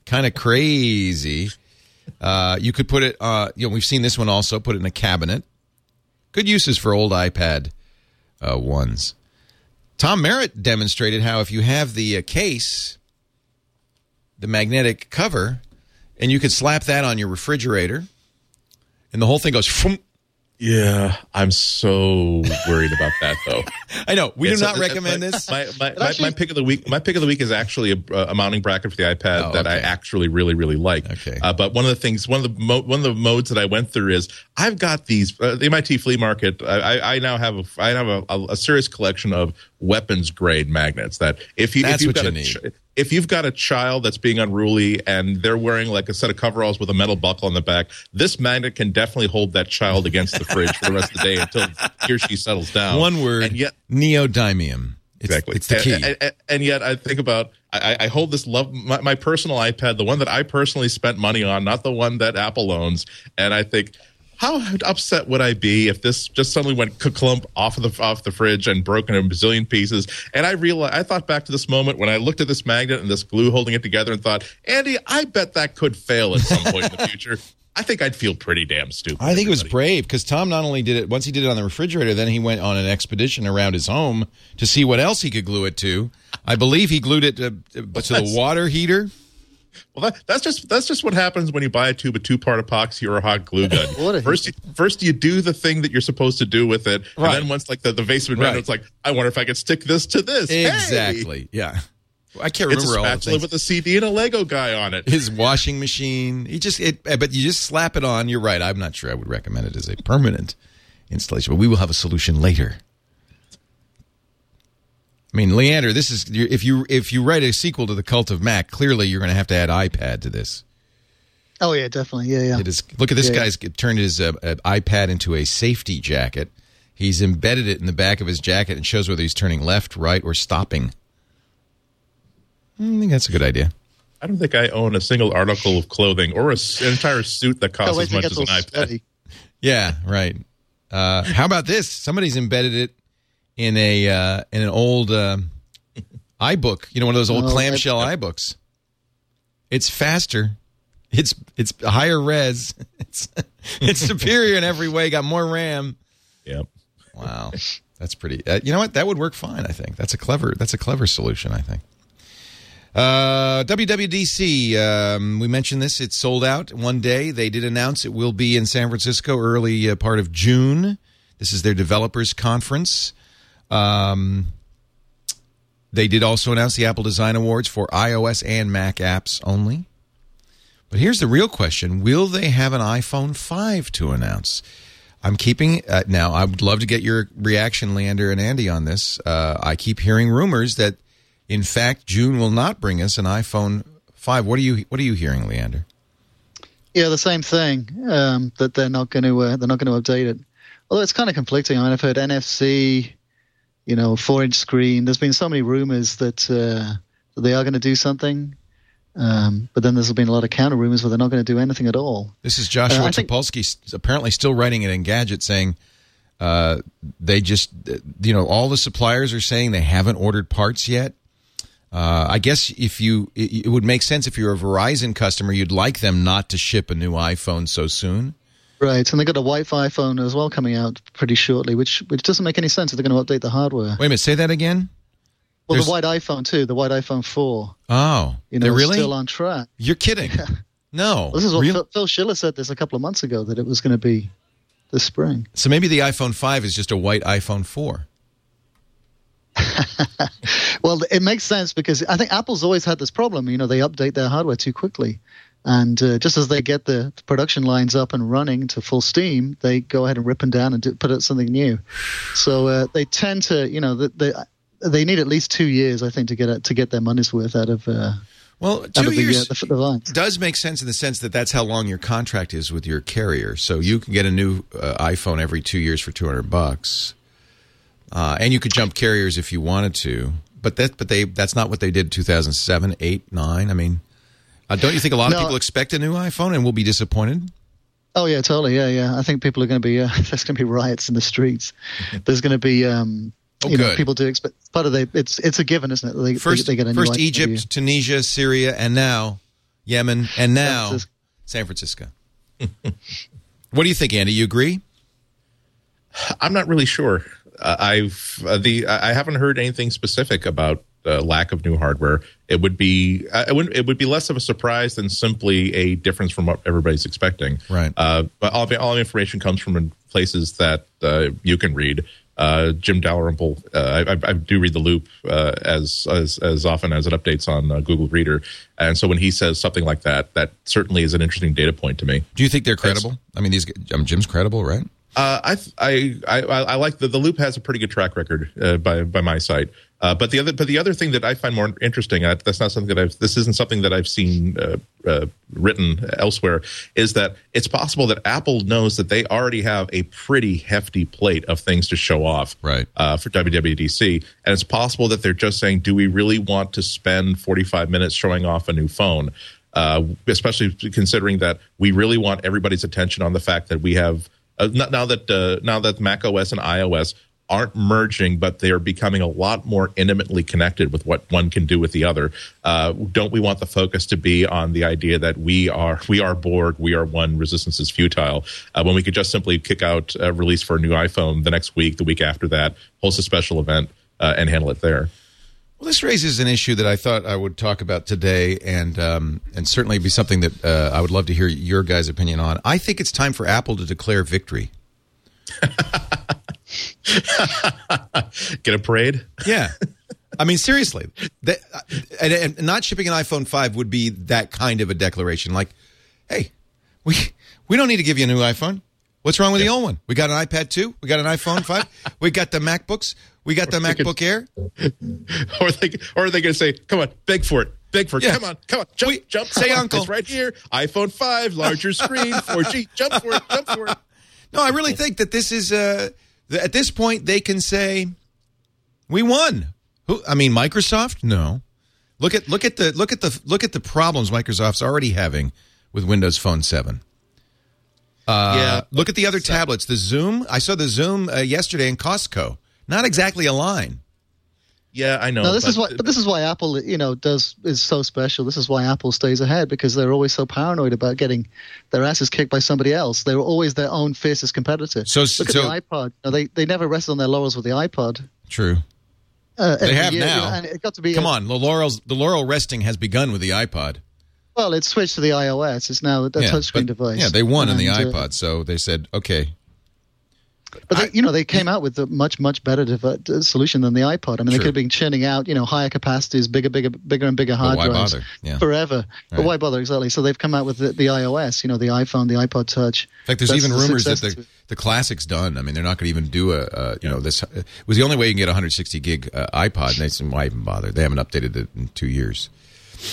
Kind of crazy. Uh, you could put it, uh, you know, we've seen this one also, put it in a cabinet. Good uses for old iPad uh, ones. Tom Merritt demonstrated how if you have the uh, case, the magnetic cover, and you could slap that on your refrigerator, and the whole thing goes. From, Yeah, I'm so worried about that though. I know we It's do a- not recommend my, this. My, my, my, my pick of the week. My pick of the week is actually a, a mounting bracket for the iPad Oh, that I actually really really like. Okay. Uh, but one of the things, one of the mo- one of the modes that I went through is I've got these uh, the MIT flea market. I, I, I now have a I have a, a, a serious collection of weapons grade magnets that if you That's if you've got you a need. if you've got a child that's being unruly and they're wearing like a set of coveralls with a metal buckle on the back, this magnet can definitely hold that child against the fridge for the rest of the day until he or she settles down. One word: and yet neodymium. It's, exactly It's the key. And, and- and- and yet I think about I, I hold this love my, my personal iPad, the one that I personally spent money on, not the one that Apple owns, and I think. How upset would I be if this just suddenly went clump off of the off the fridge and broken in a bazillion pieces? And I realized I thought back to this moment when I looked at this magnet and this glue holding it together and thought, Andy, I bet that could fail at some point in the future. I think I'd feel pretty damn stupid. I think it was brave because Tom not only did it once he did it on the refrigerator, then he went on an expedition around his home to see what else he could glue it to. I believe he glued it to, to the water heater. Well, that, that's just that's just what happens when you buy a tube of two part epoxy or a hot glue gun. A- first, you, first you do the thing that you're supposed to do with it, Right. and then once like the the vase of Right. it's like, I wonder if I could stick this to this. Hey! Exactly. Yeah. I can't It's a remember all the spatula things. with a CD and a Lego guy on it. His washing machine. He just it, but you just slap it on. You're right. I'm not sure I would recommend it as a permanent installation, but we will have a solution later. I mean, Leander, this is if you if you write a sequel to the Cult of Mac, clearly you're going to have to add iPad to this. Oh yeah, definitely. Yeah, yeah. It is. Look at this Yeah. guy's turned his uh, uh, iPad into a safety jacket. He's embedded it in the back of his jacket and shows whether he's turning left, right, or stopping. I think that's a good idea. I don't think I own a single article of clothing or a s- an entire suit that costs wait as much as an iPad. sweaty. Yeah, right. Uh, how about this? Somebody's embedded it in a uh, in an old um iBook. You know, one of those old Oh, clamshell iBooks. It's faster. It's it's higher res. It's it's superior in every way. Got more RAM. Yep. Wow, that's pretty. Uh, you know what? That would work fine. I think that's a clever. That's a clever solution. I think. Uh, WWDC. Um, we mentioned this. It's sold out one day. They did announce it will be in San Francisco early uh, part of June. This is their developers conference. Um, they did also announce the Apple Design Awards for iOS and Mac apps only. But here's the real question: Will they have an iPhone 5 to announce? I'm keeping uh, now. I would love to get your reaction, Leander and Andy, on this. Uh, I keep hearing rumors that, in fact, June will not bring us an iPhone 5. What are you What are you hearing, Leander? Yeah, the same thing. Um, that they're not going to uh, they're not going to update it. Although it's kind of conflicting. I mean, I've heard NFC, you know, four inch screen. There's been so many rumors that uh, that they are going to do something, um, but then there's been a lot of counter rumors where they're not going to do anything at all. This is Joshua Uh, I think- apparently still writing it Engadget, saying uh, they just, uh, you know, all the suppliers are saying they haven't ordered parts yet. Uh, I guess if you, it, it would make sense if you're a Verizon customer, you'd like them not to ship a new iPhone so soon. Right, and they got a Wi-Fi phone as well coming out pretty shortly, which which doesn't make any sense if they're going to update the hardware. Wait a minute, say that again. Well, there's- the white iPhone too, the white iPhone four. Oh, you know, they're really? still on track. You're kidding? No, This is what Real- Phil, Phil Schiller said this a couple of months ago that it was going to be this spring. So maybe the iPhone 5 is just a white iPhone 4. Well, it makes sense because I think Apple's always had this problem. You know, they update their hardware too quickly. And uh, just as they get the production lines up and running to full steam, they go ahead and rip them down and do, put out something new. So uh, they tend to, you know, they, they need at least two years, I think, to get to get their money's worth out of uh, Well, two years uh, the, the does make sense in the sense that that's how long your contract is with your carrier. So you can get a new uh, iPhone every two years for 200 bucks. Uh, and you could jump carriers if you wanted to. But that, but they, that's not what they did in 2007, 8, 9. I mean, uh, don't you think a lot of people expect a new iPhone and will be disappointed? Oh yeah, totally. Yeah, yeah. I think people are going to be uh, there's going to be riots in the streets. There's going to be um, Oh, you know, good. people do expect part of the it's it's a given, isn't it? They, First, they, they get a new first iPhone Egypt, every. Tunisia, Syria, and now Yemen, and now Francisco. San Francisco. what do you think, Andy? You agree? I'm not really sure. Uh, I've uh, the I I haven't heard anything specific about uh, lack of new hardware. It would be uh, it would it would be less of a surprise than simply a difference from what everybody's expecting. Right. Uh, but all the, all the information comes from places that uh, you can read. Uh, Jim Dalrymple, uh, I, I- do read the Loop uh, as as as often as it updates on uh, Google Reader, and so when he says something like that, that certainly is an interesting data point to me. Do you think they're credible? I mean, these um, Jim's credible, right? Uh, I, I, I, I like the, the loop has a pretty good track record uh, by by my site. Uh, but the other but the other thing that I find more interesting, uh, that's not something that I've this isn't something that I've seen uh, uh, written elsewhere, is that it's possible that Apple knows that they already have a pretty hefty plate of things to show off Right. uh, for WWDC, and it's possible that they're just saying, do we really want to spend 45 minutes showing off a new phone? Uh, especially considering that we really want everybody's attention on the fact that we have uh, now that uh, now that Mac OS and iOS aren't merging, but they are becoming a lot more intimately connected with what one can do with the other. Uh, don't we want the focus to be on the idea that we are we are Borg, we are one, resistance is futile? Uh, when we could just simply kick out a release for a new iPhone the next week, the week after that, host a special event, uh, and handle it there. Well, this raises an issue that I thought I would talk about today, and um, and certainly be something that uh, I would love to hear your guys' opinion on. I think it's time for Apple to declare victory. Get a parade? Yeah. I mean, seriously, that, and, and not shipping an iPhone five would be that kind of a declaration. Like, hey, we we don't need to give you a new iPhone. What's wrong with the old one? We got an iPad two. We got an iPhone five. we got the MacBooks. We got the MacBook Air. or they or are they going to say, "Come on, beg for it, beg for it. Yeah. Come on, come on, jump, We- jump, say on. uncle. It's right here. iPhone five, larger screen, 4G. Jump for it, jump for it." No, I really think that this is uh, at this point they can say we won. Who? I mean, Microsoft? No. Look at look at the look at the look at the problems Microsoft's already having with Windows Phone Seven. Uh, yeah, Look at the other tablets. The Xoom. I saw the Xoom uh, yesterday in Costco. Not exactly a line. Yeah, I know. No, this is but- why. But this is why Apple, you know, does is so special. This is why Apple stays ahead because they're always so paranoid about getting their asses kicked by somebody else. They're always their own fiercest competitor. So- look at so- the iPod. No, they they never rested on their laurels with the iPod. True. Uh, They have year, you now. know, and it got to be. Come a- on, the laurels. The laurel resting has begun with the iPod. Well, it switched to the iOS. It's now a touchscreen but- device. Yeah, they won in the And, uh, iPod, so they said, okay, But they, you know, they came out with a much much better dev- uh, solution than the iPod. I mean, they could have been churning out, you know, higher capacities, bigger, bigger, bigger and bigger hard why drives bother? Yeah. forever. But why bother exactly? So they've come out with the, the iOS, you know, the iPhone, the iPod Touch. In fact, there's That's even the rumors that the, the classic's done. I mean, they're not going to even do a, uh, you know, this it was the only way you can get a 160 gig uh, iPod. And they said, why even bother? They haven't updated it in two years.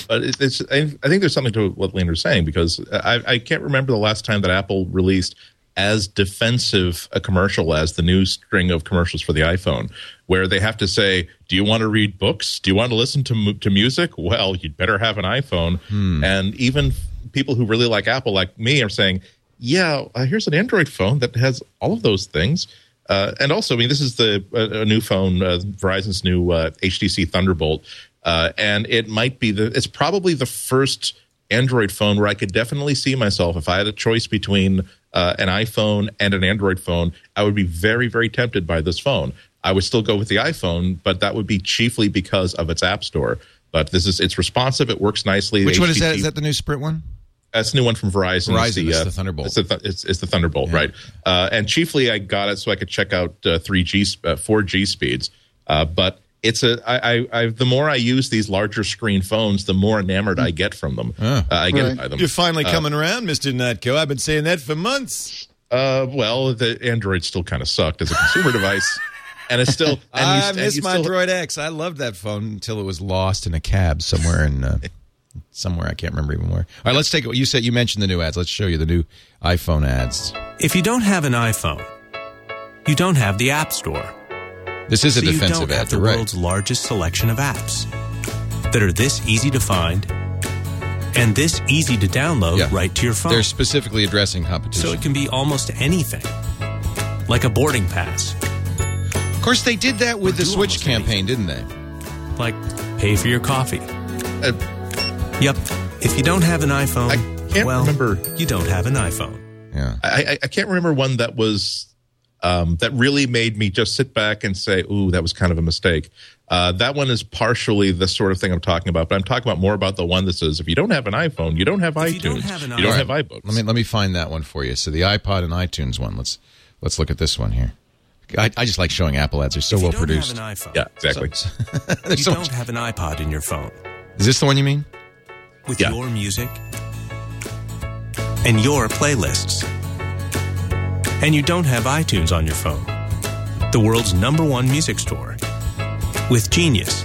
But it's, I I think there's something to what Leander's saying because I, I can't remember the last time that Apple released as defensive a commercial as the new string of commercials for the iPhone, where they have to say, "Do you want to read books? Do you want to listen to mu- to music? Well, you'd better have an iPhone." And even f- people who really like Apple, like me, are saying, "Yeah, uh, here's an Android phone that has all of those things." Uh, and also, I mean, this is the a, a new phone, uh, Verizon's new uh, HTC Thunderbolt, uh, and it might be the. It's probably the first Android phone where I could definitely see myself if I had a choice between uh, an iPhone and an Android phone. I would be very, very tempted by this phone. I would still go with the iPhone, but that would be chiefly because of its App Store. But this is it's responsive. It works nicely. Which one is that? Is that the new Sprint one? that's a new one from Verizon. Verizon, it's uh, the Thunderbolt. It's the, th- it's, it's the Thunderbolt, right? Uh, and chiefly, I got it so I could check out uh, 3G, sp- uh, 4G speeds. Uh, but it's a I, I, I the more I use these larger screen phones, the more enamored I get from them. Uh, I get Right. by them. You're finally coming around, Mister Ihnatko. I've been saying that for months. Uh, well, the Android still kind of sucked as a consumer device, and it's still. And you, I and miss you my still- Droid X. I loved that phone until it was lost in a cab somewhere in uh, somewhere I can't remember even where. All right, let's take it. You said you mentioned the new ads. Let's show you the new iPhone ads. If you don't have an iPhone, you don't have the App Store. This is a so you defensive don't ad. have the right. world's largest selection of apps that are this easy to find and this easy to download Yeah. right to your phone. They're specifically addressing competition. so it can be almost anything, like a boarding pass, of course, they did that with the Switch almost campaign, didn't they? like pay for your coffee. Uh, Yep. If you don't have an iPhone, I can't well, remember. You don't have an iPhone. Yeah. I, I, I can't remember one that was um, that really made me just sit back and say, "Ooh, that was kind of a mistake." Uh, that one is partially the sort of thing I'm talking about, but I'm talking about more about the one that says, "If you don't have an iPhone, you don't have If iTunes. you don't have an you don't have iPhone- iBooks." Let me let me find that one for you. So the iPod and iTunes one. Let's let's look at this one here. I, I just like showing Apple ads. They're so If you well don't produced. have an iPhone, yeah, exactly. There's you so don't much- have an iPod in your phone. Is this the one you mean? with Yeah. your music and your playlists. And you don't have iTunes on your phone. The world's number one music store with Genius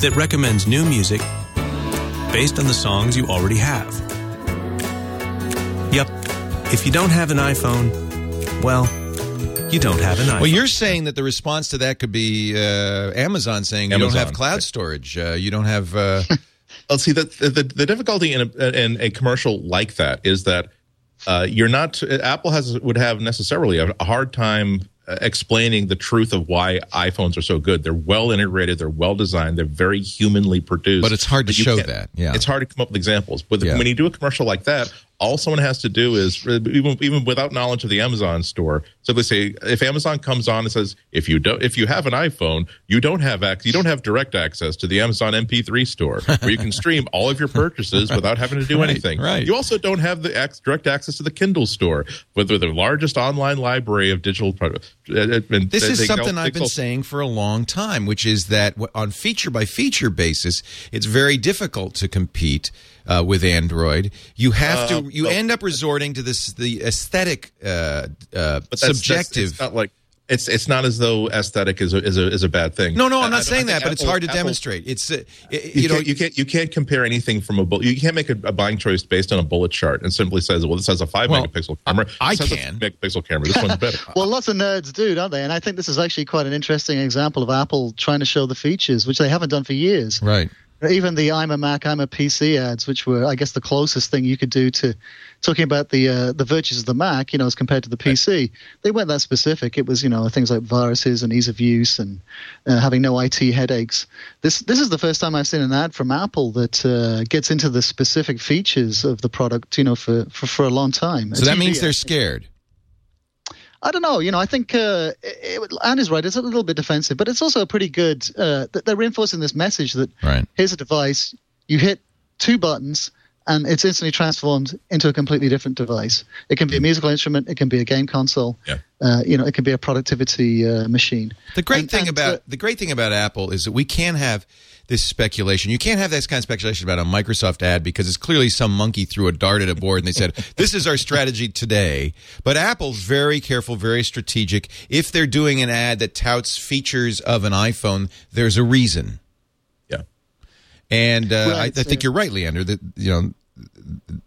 that recommends new music based on the songs you already have. Yep. If you don't have an iPhone, well, you don't have an iPhone. Well, you're saying that the response to that could be uh, Amazon saying you don't have cloud storage. Uh, you don't have. Uh, Well, see, the, the the difficulty in a, in a commercial like that is that uh, you're not. Apple has would have necessarily a, a hard time uh, explaining the truth of why iPhones are so good. They're well integrated. They're well designed. They're very humanly produced. But it's hard to show that, yeah. it's hard to come up with examples. But Yeah. when you do a commercial like that, all someone has to do is even even without knowledge of the Amazon store, simply say if Amazon comes on and says if you don't if you have an iPhone, you don't have ac- you don't have direct access to the Amazon MP3 store where you can stream all of your purchases without having to do Right, anything. right. You also don't have the ac- direct access to the Kindle store, with the largest online library of digital products. Uh, uh, this is something I've been saying for a long time, which is that on feature by feature basis, it's very difficult to compete uh, with Android. You have Uh, to. You well- end up resorting to this the aesthetic, uh, uh, But that's- that's- subjective. it's not like it's it's not as though aesthetic is a, is a is a bad thing. no, no, I'm I- I not saying think that, but it's hard to Apple- demonstrate. It's uh, it- You, you know can't, you can't you can't compare anything from a bullet. You can't make a, a buying choice based on a bullet chart and simply says, "Well, this has a five Well, megapixel camera. I This has a can. megapixel camera. This one's better." Well, lots of nerds do, don't they? And I think this is actually quite an interesting example of Apple trying to show the features, which they haven't done for years. right. Even the "I'm a Mac, I'm a PC" ads, which were, I guess, the closest thing you could do to talking about the uh, the virtues of the Mac, you know, as compared to the PC. They weren't that specific. It was, you know, things like viruses and ease of use and uh, having no IT headaches. This this is the first time I've seen an ad from Apple that uh, gets into the specific features of the product, you know, for for, for a long time. So that means they're scared. I don't know. You know, I think uh, it, it, Andy's right. It's a little bit defensive, but it's also a pretty good. Uh, that they're reinforcing this message that Right. here's a device, you hit two buttons, and it's instantly transformed into a completely different device. It can be a musical instrument, it can be a game console. Yeah. Uh, you know, it can be a productivity uh, machine. The great And- thing and, about uh, the great thing about Apple is that we can have this speculation. You can't have this kind of speculation about a Microsoft ad because it's clearly some monkey threw a dart at a board and they said, "This is our strategy today." But Apple's very careful, very strategic. If they're doing an ad that touts features of an iPhone, there's a reason. yeah. And uh, I, I think you're right, Leander. That you know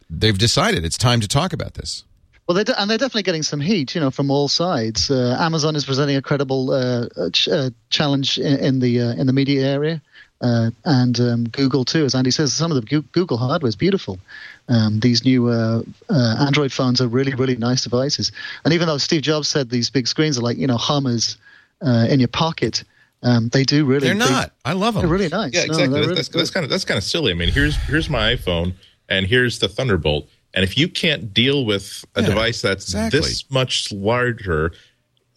they've decided it's time to talk about this. Well, they're and they're definitely getting some heat, you know, from all sides. Uh, Amazon is presenting a credible uh, uh, ch- uh, challenge in, in the uh, in the media area, uh, and um, Google too. As Andy says, some of the Google hardware is beautiful. Um, these new uh, uh, Android phones are really, really nice devices. And even though Steve Jobs said these big screens are like you know Hummers uh, in your pocket, um, they do really. They're they- not. I love them. They're really nice. Yeah, exactly. they're that's, really that's, that's kind of that's kind of silly. I mean, here's here's my iPhone, and here's the Thunderbolt, and if you can't deal with a Yeah, device that's exactly. this much larger,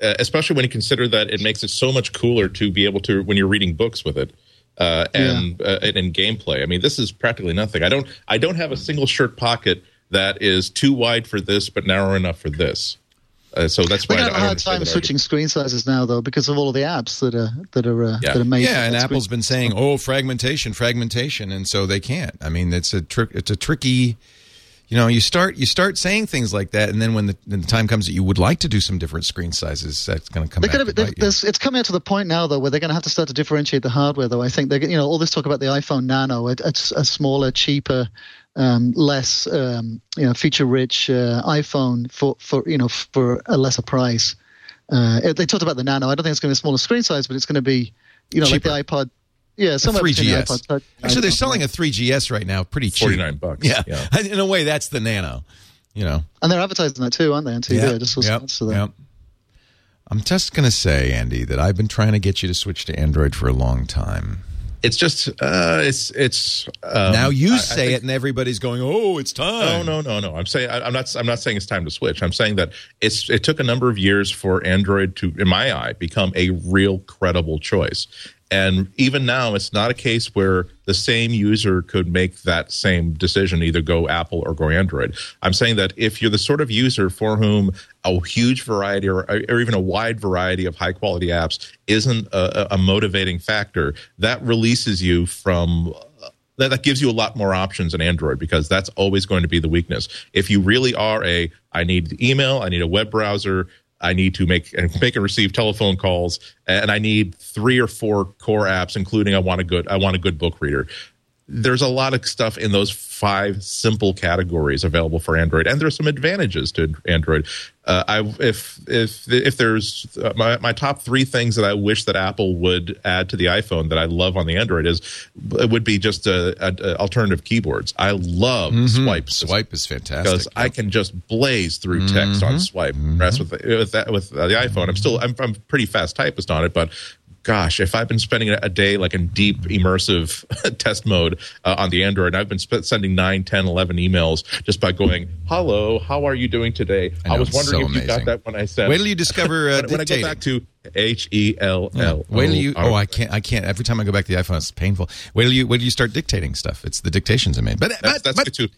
uh, especially when you consider that it makes it so much cooler to be able to when you're reading books with it. Uh, and uh, and in gameplay, I mean, this is practically nothing. I don't I don't have a single shirt pocket that is too wide for this but narrow enough for this. Uh, so that's why We're I, having I a hard time that switching screen sizes now, though, because of all of the apps that are that are uh, Yeah. that are made. Yeah, and that Apple's screen. been saying, "Oh, fragmentation, fragmentation," and so they can't. I mean, it's a trick. It's a tricky. You know, you start you start saying things like that, and then when the, when the time comes that you would like to do some different screen sizes, that's going to come gonna, to it's coming to the point now, though, where they're going to have to start to differentiate the hardware. Though I think they're, you know, all this talk about the iPhone Nano, it, it's a smaller, cheaper, um, less, um, you know, feature-rich uh, iPhone for, for you know for a lesser price. Uh, they talked about the Nano. I don't think it's going to be a smaller screen size, but it's going to be, you know, Cheaper. like the iPod. Yeah, somewhere between the 3GS. iPod Touch. Actually, they're selling a 3GS right now, pretty cheap. 49 bucks. Yeah. Yeah. in a way, that's the Nano. You know, and they're advertising that too, aren't they? On TV, I just saw some Yep. ads for that. Yep. I'm just going to say, Andy, that I've been trying to get you to switch to Android for a long time. It's just uh, it's it's um, now you I- I say think- it, and everybody's going, "Oh, it's time." No, no, no, no. I'm saying I, I'm not. I'm not saying it's time to switch. I'm saying that it's. It took a number of years for Android to, in my eye, become a real credible choice. And even now, it's not a case where the same user could make that same decision, either go Apple or go Android. I'm saying that if you're the sort of user for whom a huge variety or, or even a wide variety of high quality apps isn't a, a motivating factor, that releases you from that, that gives you a lot more options in Android because that's always going to be the weakness. If you really are a, I need email, I need a web browser, I need to make and make and receive telephone calls, and I need three or four core apps, including I want a good, I want a good book reader. There's a lot of stuff in those five simple categories available for Android, and there's some advantages to Android. Uh, I if if if there's uh, my my top three things that I wish that Apple would add to the iPhone that I love on the Android is it would be just a, a, a alternative keyboards. I love Swype Swype is fantastic. because I can just blaze through text on Swype. Whereas with with that, with the iPhone, I'm still I'm, I'm pretty fast typist on it, but gosh, if I've been spending a day like in deep immersive test mode uh, on the Android, I've been sp- sending 9, 10, 11 emails just by going, hello, how are you doing today? I know, was wondering so if you got that when I said. Wait till you discover uh, when, when I go back to H E L L. Wait till you. Oh, I can't. I can't. Every time I go back to the iPhone, it's painful. Wait till you. Wait till you start dictating stuff. It's the dictations I made. But That's, but, that's but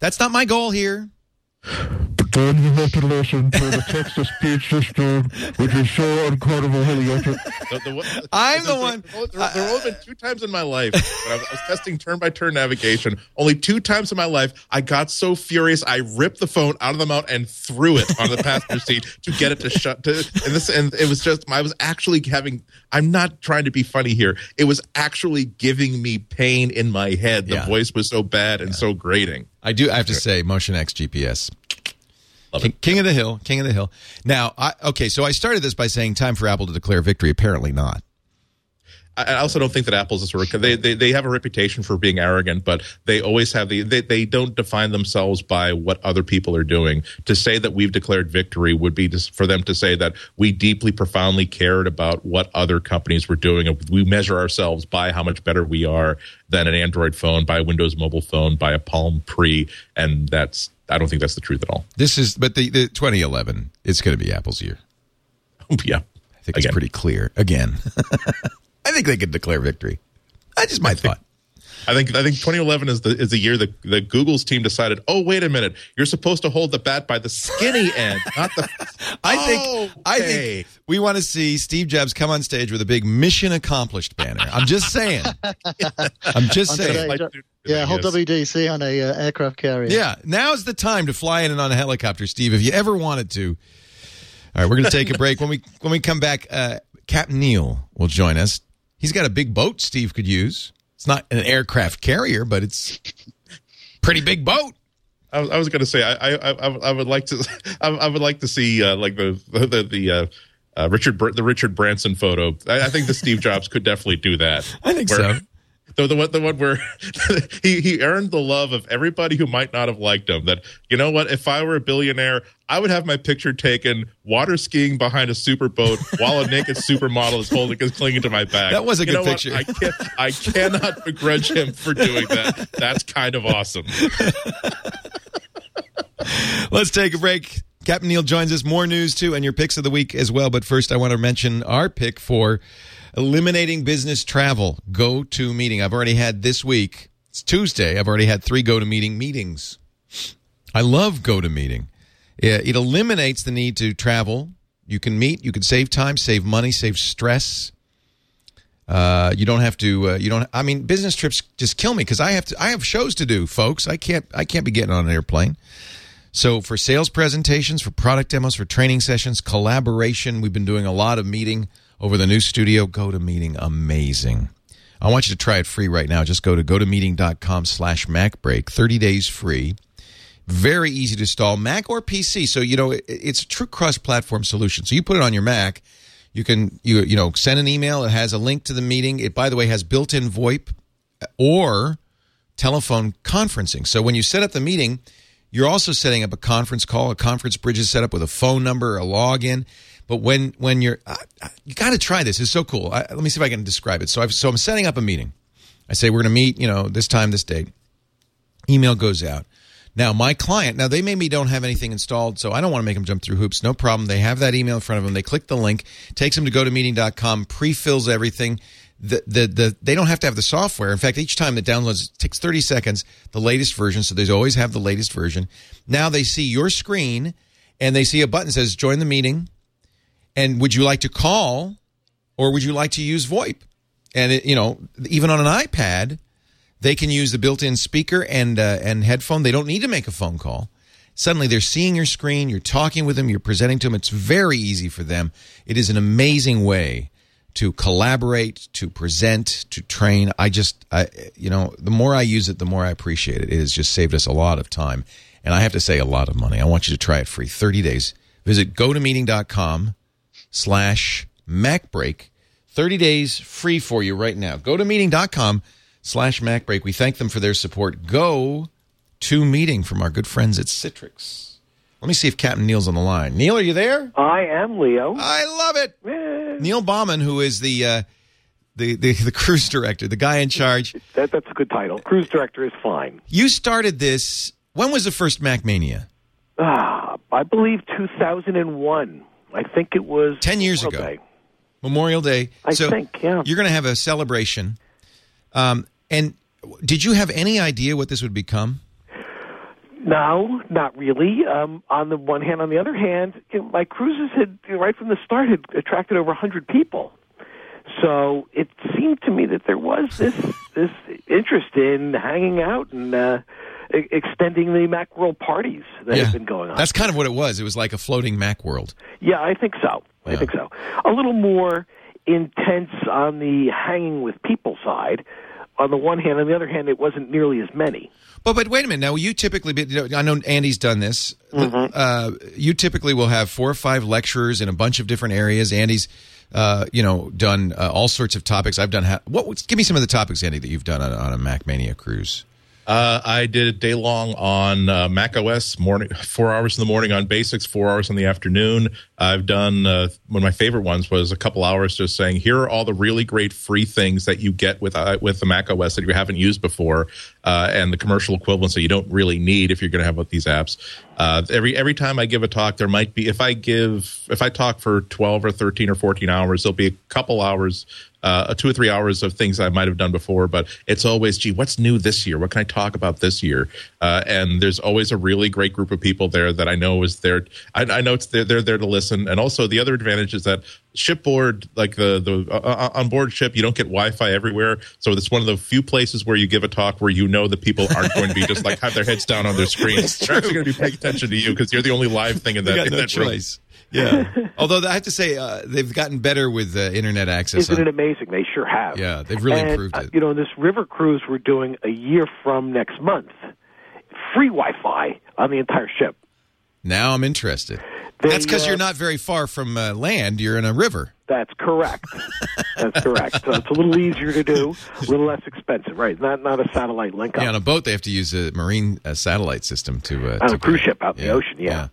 that's not my goal here. But then you have to listen to the text-to-speech system, which is so incredibly idiotic. The- the one- I'm the one- There, there, there have only been two times in my life when I was, I was testing turn-by-turn navigation. Only two times in my life, I got so furious, I ripped the phone out of the mount and threw it on the passenger seat to get it to shut. To, and this, and it was just, I was actually having. I'm not trying to be funny here. It was actually giving me pain in my head. The Yeah. voice was so bad and so grating. I do. I have to say, Motion X GPS. King, king of the hill, king of the hill. Now, I, okay, so I started this by saying time for Apple to declare victory. Apparently not. I also don't think that Apple's a sort of they, they they have a reputation for being arrogant, but they always have the they, they don't define themselves by what other people are doing. To say that we've declared victory would be just for them to say that we deeply, profoundly cared about what other companies were doing. and We measure ourselves by how much better we are than an Android phone, by a Windows mobile phone, by a Palm Pre, and that's I don't think that's the truth at all. This is, but the, the 2011, it's going to be Apple's year. yeah, I think it's pretty clear. Again, I think they could declare victory. That's just my thought. I think I think 2011 is the is the year that the Google's team decided. Oh, wait a minute, you're supposed to hold the bat by the skinny end, not the. I think I think we want to see Steve Jobs come on stage with a big mission accomplished banner. I'm just saying. I'm just saying. today, yeah, whole yes. WDC on a uh, aircraft carrier. Yeah, now's the time to fly in and on a helicopter, Steve. If you ever wanted to. All right, we're going to take a break. When we when we come back, uh, Captain Neil will join us. He's got a big boat Steve could use. It's not an aircraft carrier, but it's pretty big boat. I, was- I was going to say I, I I I would like to I, I would like to see uh, like the the the. Uh, uh, Richard the Richard Branson photo. I, I think the Steve Jobs could definitely do that. I think Where- so. The, the one the one where he he earned the love of everybody who might not have liked him. That you know what, if I were a billionaire, I would have my picture taken water skiing behind a super boat while a naked supermodel is holding is clinging to my back. That was a You good know what? picture. I can't I cannot begrudge him for doing that. That's kind of awesome. Let's take a break. Captain Neil joins us. More news too, and your picks of the week as well. But first, I want to mention our pick for eliminating business travel. Go to meeting. I've already had this week. It's Tuesday. I've already had three go to meeting meetings. I love go to meeting. It eliminates the need to travel. You can meet. You can save time, save money, save stress. Uh, you don't have to. Uh, you don't. I mean, business trips just kill me because I have to. I have shows to do, folks. I can't. I can't be getting on an airplane. So for sales presentations, for product demos, for training sessions, collaboration, we've been doing a lot of meeting over the new studio. Go to meeting, amazing. I want you to try it free right now. Just go to gotomeeting.com slash MacBreak. 30 days free. Very easy to install, Mac or PC. So, you know, it, it's a true cross-platform solution. So you put it on your Mac. You can, you, you know, send an email. It has a link to the meeting. It, by the way, has built-in VoIP or telephone conferencing. So when you set up the meeting, you're also setting up a conference call. A conference bridge is set up with a phone number, a login. But when when you're, uh, you got to try this. It's so cool. I, let me see if I can describe it. So I've, so I'm setting up a meeting. I say we're going to meet, you know, this time, this date. Email goes out. Now my client, now they maybe don't have anything installed, so I don't want to make them jump through hoops. No problem. They have that email in front of them. They click the link, takes them to gotomeeting.com, pre-fills everything. The, the the they don't have to have the software. In fact, each time it downloads, it takes 30 seconds, the latest version. So they always have the latest version. Now they see your screen and they see a button that says join the meeting. And would you like to call or would you like to use VoIP? And it, you know, even on an iPad, they can use the built-in speaker and uh, and headphone. They don't need to make a phone call. Suddenly, they're seeing your screen. You're talking with them. You're presenting to them. It's very easy for them. It is an amazing way to collaborate, to present, to train. I just, I, you know, the more I use it, the more I appreciate it. It has just saved us a lot of time, and I have to say, a lot of money. I want you to try it free, 30 days. Visit gotomeeting.com slash MacBreak. 30 days free for you right now. Go to meeting.com slash MacBreak. We thank them for their support. Go to meeting from our good friends at Citrix. Let me see if Captain Neil's on the line. Neil, are you there? I am Leo. I love it. Eh, Neil Bauman, who is the, uh, the the the cruise director, the guy in charge. That, that's a good title. Cruise director is fine. You started this. When was the first Mac Mania? Ah, I believe 2001. I think it was 10 years Memorial ago. Day. Memorial Day. I so think, yeah. You're going to have a celebration. Um, and did you have any idea what this would become? No, not really. Um, on the one hand, on the other hand, you know, my cruises had you know, right from the start had attracted over 100 people. So it seemed to me that there was this this interest in hanging out and uh, extending the Macworld parties that have been going on. That's kind of what it was. It was like a floating Mac world. Yeah, I think so. I think so. A little more intense on the hanging with people side. On the one hand, on the other hand, it wasn't nearly as many. But but wait a minute. Now you typically, be- you know, I know Andy's done this. Uh, you typically will have four or five lecturers in a bunch of different areas. Andy's, uh, you know, done uh, all sorts of topics. I've done. Ha- what? Give me some of the topics, Andy, that you've done on, on a Mac Mania cruise. Uh, I did a day long on uh, Mac OS, morning, four hours in the morning on basics, four hours in the afternoon. I've done uh, one of my favorite ones was a couple hours just saying here are all the really great free things that you get with uh, with the Mac OS that you haven't used before, uh, and the commercial equivalents that you don't really need if you're going to have these apps. Uh, every every time I give a talk, there might be if I give if I talk for twelve or thirteen or fourteen hours, there'll be a couple hours uh, two or three hours of things I might have done before, but it's always, gee, what's new this year? What can I talk about this year? Uh, and there's always a really great group of people there that I know is there. I, I know it's they're, they're there to listen. And also the other advantage is that shipboard, like the the uh, uh, on board ship, you don't get Wi-Fi everywhere, so it's one of the few places where you give a talk where you know that people aren't going to be just like have their heads down on their screens. They're actually going to be paying attention to you because you're the only live thing in that. In no that room. Yeah. Although I have to say, uh, they've gotten better with uh, internet access. Isn't it amazing? They sure have. Yeah, they've really And, improved uh, it. you know, this river cruise we're doing a year from next month, free Wi-Fi on the entire ship. Now I'm interested. They, That's because uh, you're not very far from uh, land. You're in a river. That's correct. That's correct. So it's a little easier to do, a little less expensive, right? Not not a satellite link up. Yeah, on a boat they have to use a marine uh, satellite system to. Uh, on to a cruise ship out in the ocean, yeah. Yeah,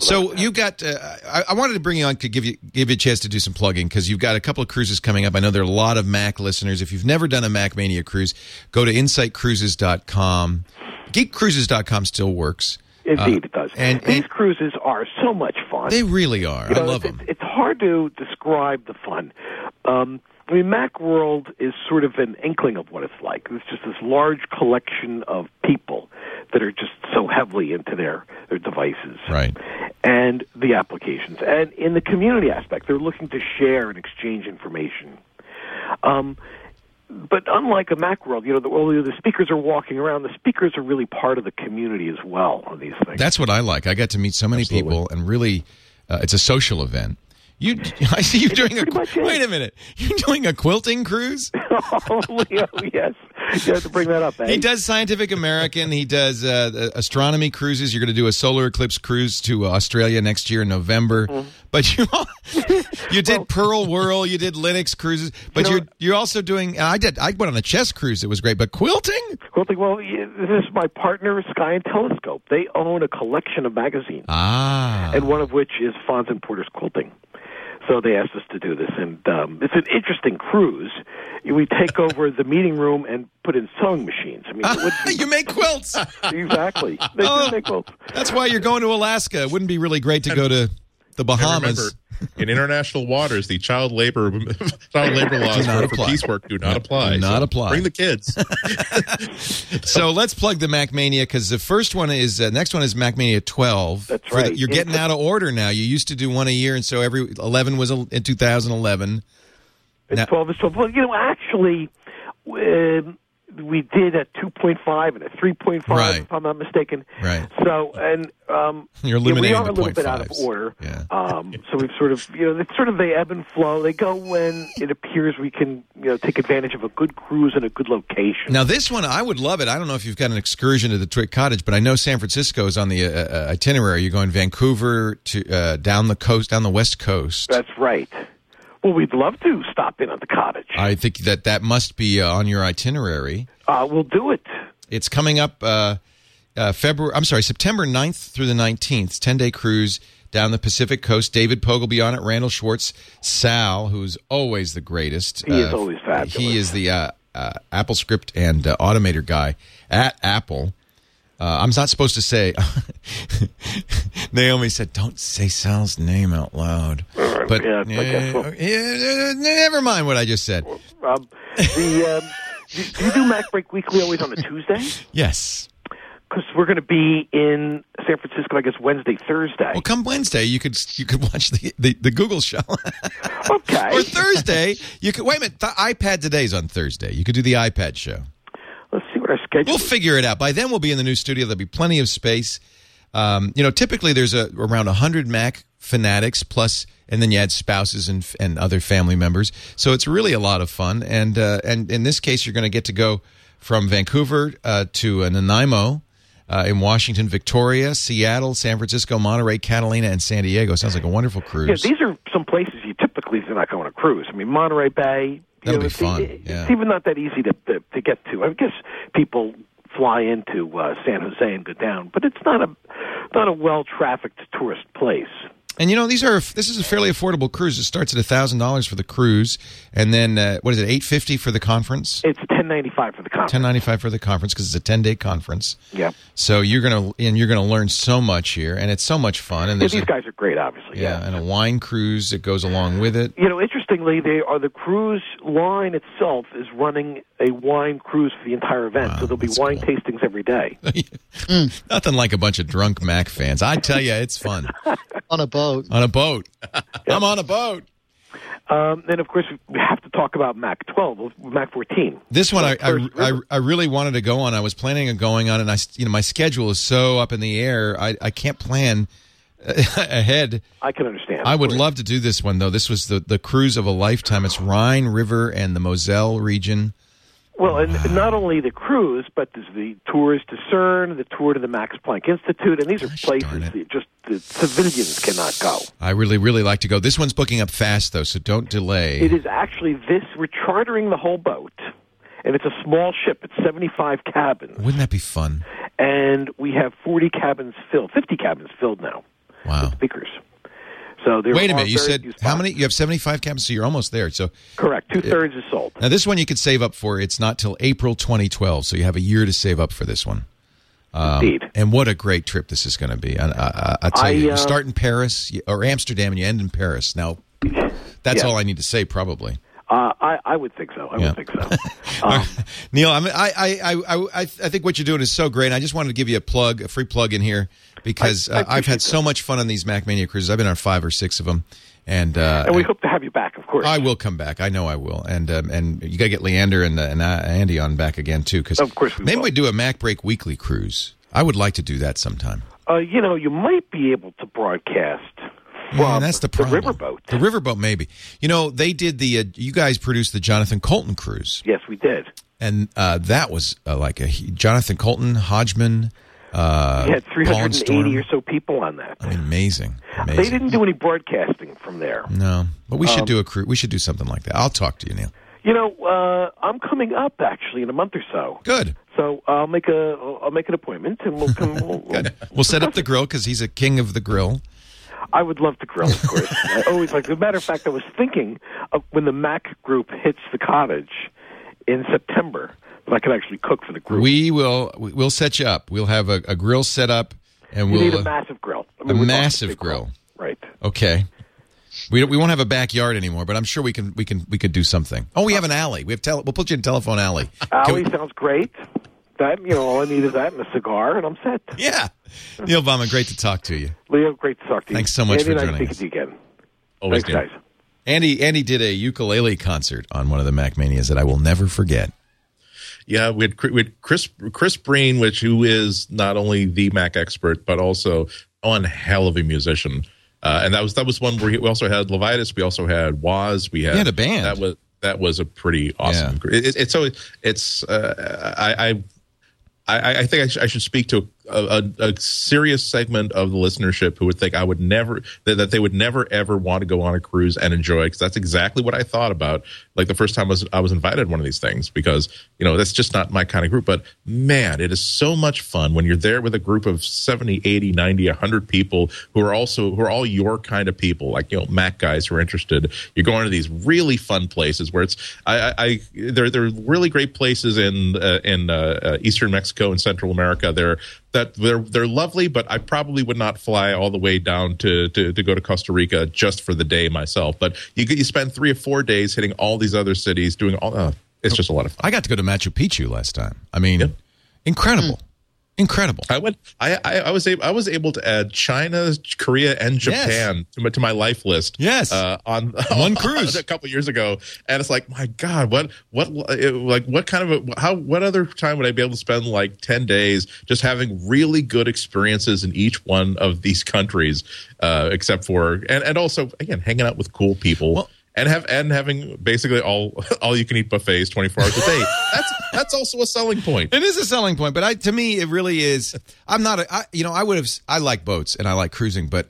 So you've got. Uh, I, I wanted to bring you on to give you give you a chance to do some plugging because you've got a couple of cruises coming up. I know there are a lot of Mac listeners. If you've never done a MacMania cruise, go to insightcruises.com. Geekcruises.com still works. Indeed, Uh, it does. and- These and- cruises are so much fun. They really are. You I know, love it's, them. It's hard to describe the fun. Um, I mean, Macworld is sort of an inkling of what it's like. It's just this large collection of people that are just so heavily into their, their devices Right. and the applications. And in the community aspect, they're looking to share and exchange information. Um, but unlike a Macworld, you know, the, although the speakers are walking around, the speakers are really part of the community as well on these things. That's what I like. I got to meet so many people, and really, uh, it's a social event. You, I see you doing a. pretty much it. Wait a minute, you're doing a quilting cruise. oh, Leo, yes. You have to bring that up, eh? He does Scientific American. He does uh, astronomy cruises. You're going to do a solar eclipse cruise to uh, Australia next year in November. Mm-hmm. But you you did Perl Whirl. You did Linux cruises. But You know- you are you're also doing. I did. I went on a chess cruise. It was great. But quilting. Quilting, well, this is my partner, Sky and Telescope. They own a collection of magazines, Ah. and one of which is Fons and Porter's Quilting. So they asked us to do this, and um, it's an interesting cruise. We take over the meeting room and put in sewing machines. I mean, it would be, you make quilts. exactly. They Oh. do make quilts. That's why you're going to Alaska. It wouldn't be really great to go to the Bahamas. Remember, in international waters, the child labor child labor laws for, for apply. piecework do not apply. Do not So apply. Bring the kids. So let's plug the MacMania because the first one is uh, next one is MacMania 12. That's For the- right. you're getting out of order now. You used to do one a year, and so every 11 was in 2011. It's Now- 12 is 12. Well, you know, actually, um, we did a 2.5 and a 3.5, Right. if I'm not mistaken. Right. So, and um, You're yeah, we are a little bit out of 0.5s. order. Yeah. Um, so we've sort of, you know, it's sort of they ebb and flow. They go when it appears we can, you know, take advantage of a good cruise and a good location. Now this one, I would love it. I don't know if you've got an excursion to the Twit Cottage, but I know San Francisco is on the uh, uh, itinerary. You're going Vancouver to uh, down the coast, down the west coast. That's right. Well, we'd love to stop in at the cottage. I think that that must be uh, on your itinerary. Uh, we'll do it. It's coming up uh, uh, February. I'm sorry, September 9th through the 19th. Ten day cruise. down the Pacific Coast. David be on it. Randal Schwartz, Sal, who's always the greatest. He is always fabulous. He is the uh, uh, AppleScript and uh, automator guy at Apple. Uh, I'm not supposed to say. Naomi said, "Don't say Sal's name out loud." But yeah, guess so. yeah, never mind what I just said. Um, the um, do, do you do MacBreak Weekly always on a Tuesday? Yes. Because we're going to be in San Francisco, I guess Wednesday, Thursday. Well, come Wednesday, you could you could watch the the, the Google show. okay. or Thursday, you could wait a minute. The iPad today's on Thursday. You could do the iPad show. Let's see what our schedule. We'll figure it out. By then, we'll be in the new studio. There'll be plenty of space. Um, you know, typically there's a around hundred Mac fanatics plus, and then you add spouses and and other family members. So it's really a lot of fun. And uh, and in this case, you're going to get to go from Vancouver uh, to Nanaimo. Uh, in Washington, Victoria, Seattle, San Francisco, Monterey, Catalina, and San Diego. Sounds like a wonderful Yeah, cruise. these are some places you typically do not go on a cruise. I mean, Monterey Bay. That'll know, be it's, fun, it- yeah. It's even not that easy to, to to get to. I guess people fly into uh, San Jose and go down, but it's not a not a well trafficked tourist place. And you know these are this is a fairly affordable cruise. It starts at thousand dollars for the cruise, and then uh, what is it eight fifty for the conference? It's ten ninety five for the conference. Ten ninety five for the conference because it's a ten day conference. Yeah. So you're gonna and you're gonna learn so much here, and it's so much fun. And Yeah, these a, guys are great, obviously. yeah, and a wine cruise that goes along with it. You know, interestingly, they are the cruise line itself is running a wine cruise for the entire event, so there'll be wine tastings every day. Nothing like a bunch of drunk Mac fans. I tell you, it's fun on a boat. on a boat. I'm on a boat. Um, then, of course, we have to talk about Mac 12, Mac 14. This one I, I, I, I really wanted to go on. I was planning on going on, and I you know my schedule is so up in the air. I, I can't plan ahead. I can understand. I would love to do this one though. This was the the cruise of a lifetime. It's Rhine River and the Moselle region. Well, and not only the cruise, but there's the tours to CERN, the tour to the Max Planck Institute, and these are places that just the civilians cannot go. I really really like to go. This one's booking up fast though, so don't delay. It is actually this. We're chartering the whole boat, and it's a small ship. It's 75 cabins, Wouldn't that be fun? and we have 40 cabins filled, 50 cabins filled now. Wow. Speakers. So there Wait a minute. You said how many? You have seventy five cabins, so you're almost there. So Correct. Two thirds is sold. now this one you could save up for. It's not till April 2012, so you have a year to save up for this one. Um, Indeed. And what a great trip this is going to be. I, I, I tell I, you, you uh, start in Paris or Amsterdam and you end in Paris. Now, that's all I need to say, probably. Uh, I, I would think so. I Yeah. would think so. Um, Neil, I, mean, I, I, I, I, I think what you're doing is so great. I just wanted to give you a plug, a free plug in here, because I- I uh, I've had appreciate so much fun on these MacMania cruises. I've been on five or six of them, and uh, and we I- hope to have you back, of course. I will come back. I know I will, and um, and you got to get Leander and, uh, and uh, Andy on back again too, because Of course we maybe will. we do a MacBreak Weekly cruise. I would like to do that sometime. Uh, you know, you might be able to broadcast Yeah, that's the problem. The riverboat. The riverboat, maybe. You know, they did the. Uh, you guys produced the Jonathan Coulton cruise, Yes, we did. and uh, that was uh, like a Jonathan Coulton, Hodgman. Uh, had 380 or so people on that. I mean, amazing, amazing. They didn't do any broadcasting from there. No, but we should Um, do a cruise. We should do something like that. I'll talk to you, Neil. You know, uh, I'm coming up actually in a month or so. Good. So I'll make a I'll make an appointment and we'll come. We'll, we'll, We'll set up the grill because he's a king of the grill. I would love to grill, of course. I always like. As a matter of fact, I was thinking of when the Mac group hits the cottage in September that I could actually cook for the group. We will. We'll set you up. We'll have a, a grill set up, and you we'll need a massive grill. I a mean, we're massive big grill. right? Okay. We we won't have a backyard anymore, but I'm sure we can we can we could do something. Oh, we have an alley. We have tele, We'll put you in telephone alley. Can Alley we- sounds great. That you know, all I need is that and a cigar, and I'm set. yeah. Neil Bauman, great to talk to you. Leo, great to talk to you. Thanks so much Andy for and I joining speak us. to you again. Always Thanks, good. guys. Andy Andy did a ukulele concert on one of the MacManias that I will never forget. Yeah, we had, we had Chris Chris Breen, which who is not only the Mac expert but also one hell of a musician. Uh, and that was that was one where he, we also had Levitus, we also had Woz, we had, had a band. that was that was a pretty awesome. Yeah. It, it, it's so it's uh, I. I I, I think I, sh- I should speak to a, a, serious segment of the listenership who would think I would never that, that they would never ever want to go on a cruise and enjoy because that's exactly what I thought about like the first time I was I was invited one of these things because you know that's just not my kind of group. But man it is so much fun when you're there with a group of 70 80 90 100 people who are also who are all your kind of people like you know Mac guys who are interested. You're going to these really fun places where it's I, I, I there are really great places in uh, in uh, uh, eastern Mexico and Central America. There that they're they're lovely, but I probably would not fly all the way down to, to, to go to Costa Rica just for the day myself. But you you spend three or four days hitting all these other cities, doing all. Uh, it's just a lot of fun. I got to go to Machu Picchu last time. I mean, yep. incredible. Mm. Incredible. I went. I, I, I was able. I was able to add China, Korea, and Japan yes. to, my, to my life list. Yes, uh, on one cruise a couple years ago, and it's like, my God, what what like what kind of a, how what other time would I be able to spend like ten days just having really good experiences in each one of these countries, uh, except for and and also again hanging out with cool people. Well, and have and having basically all all you can eat buffets 24 hours a day that's that's also a selling point it is a selling point but i to me it really is i'm not a I, you know i would have i like boats and i like cruising but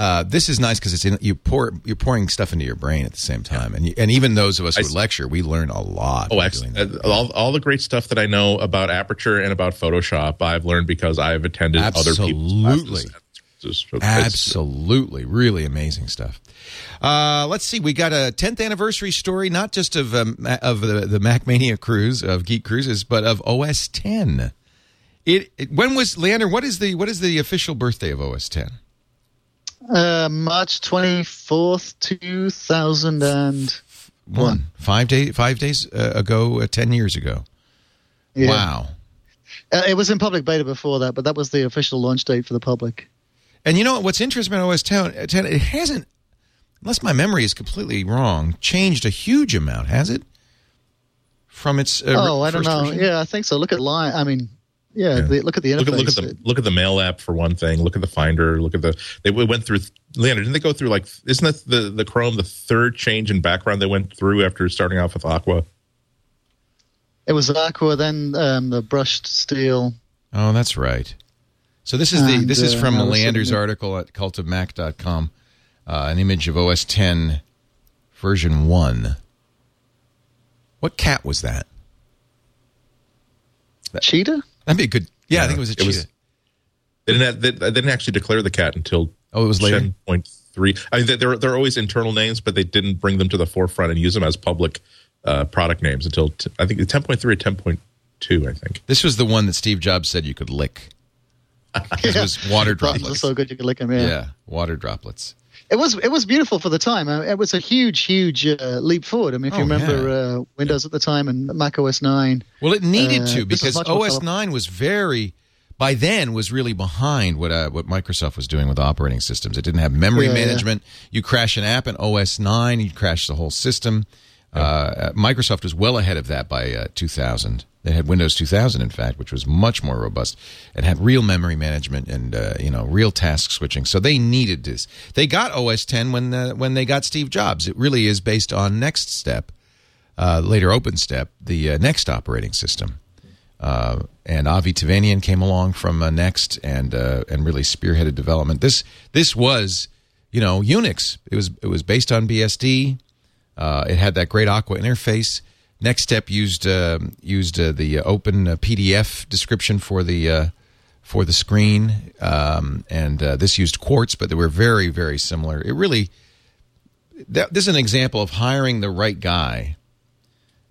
uh, this is nice because it's in, you pour you're pouring stuff into your brain at the same time, and you, and even those of us who I, lecture, we learn a lot. Oh, excellent! Uh, all, all the great stuff that I know about Aperture and about Photoshop, I've learned because I've attended Absolutely. other people's classes. Absolutely, really amazing stuff. Uh, let's see, we got a 10th anniversary story, not just of um, of the, the MacMania cruise of Geek Cruises, but of OS 10. It, it, when was Leander? What is the what is the official birthday of OS 10? Uh, March 24th, 2001. Five day five days uh, ago, uh, ten years ago. Yeah. Wow. Uh, it was in public beta before that, but that was the official launch date for the public. And you know what's interesting about OS 10, 10 it hasn't, unless my memory is completely wrong, changed a huge amount, has it? From its uh, oh, I don't know. Version? Yeah, I think so. Look at line. I mean, yeah, yeah. The, look at the interface. Look at, look at, the look at the mail app for one thing. Look at the Finder. Look at the they went through. Leonard, didn't they go through like? Isn't that the the Chrome the third change in background they went through after starting off with Aqua? It was Aqua, then um, the brushed steel. Oh, that's right. So this is the and, this is from uh, Leander's article at cultofmac.com, uh, an image of OS 10 version 1. What cat was that? that cheetah? That'd be a good. Yeah, yeah I think it was a it cheetah. Was, they, didn't have, they, they, didn't actually declare the cat until oh, it was later. 10.3. I mean, they're they're always internal names, but they didn't bring them to the forefront and use them as public uh, product names until t- I think 10.3 or 10.2. I think this was the one that Steve Jobs said you could lick. it was water droplets. so good you could lick them. Yeah. yeah, water droplets. It was it was beautiful for the time. It was a huge, huge uh, leap forward. I mean, if you oh, remember yeah. uh, Windows at the time and Mac OS nine. Well, it needed uh, to because OS nine was very by then was really behind what uh, what Microsoft was doing with operating systems. It didn't have memory yeah, management. Yeah. You crash an app in OS nine, you crash the whole system. Uh, Microsoft was well ahead of that by uh, 2000. They had Windows 2000, in fact, which was much more robust and had real memory management and uh, you know real task switching. So they needed this. They got OS 10 when uh, when they got Steve Jobs. It really is based on NeXTSTEP, uh, later OpenStep, the uh, Next operating system. Uh, and Avi Tevanian came along from uh, Next and and really spearheaded development. This this was you know Unix. It was it was based on BSD. it had that great Aqua interface NeXTSTEP used uh, used uh, the open uh, PDF description for the uh, for the screen, um, and uh, this used Quartz, but they were very very similar. It really that, this is an example of hiring the right guy,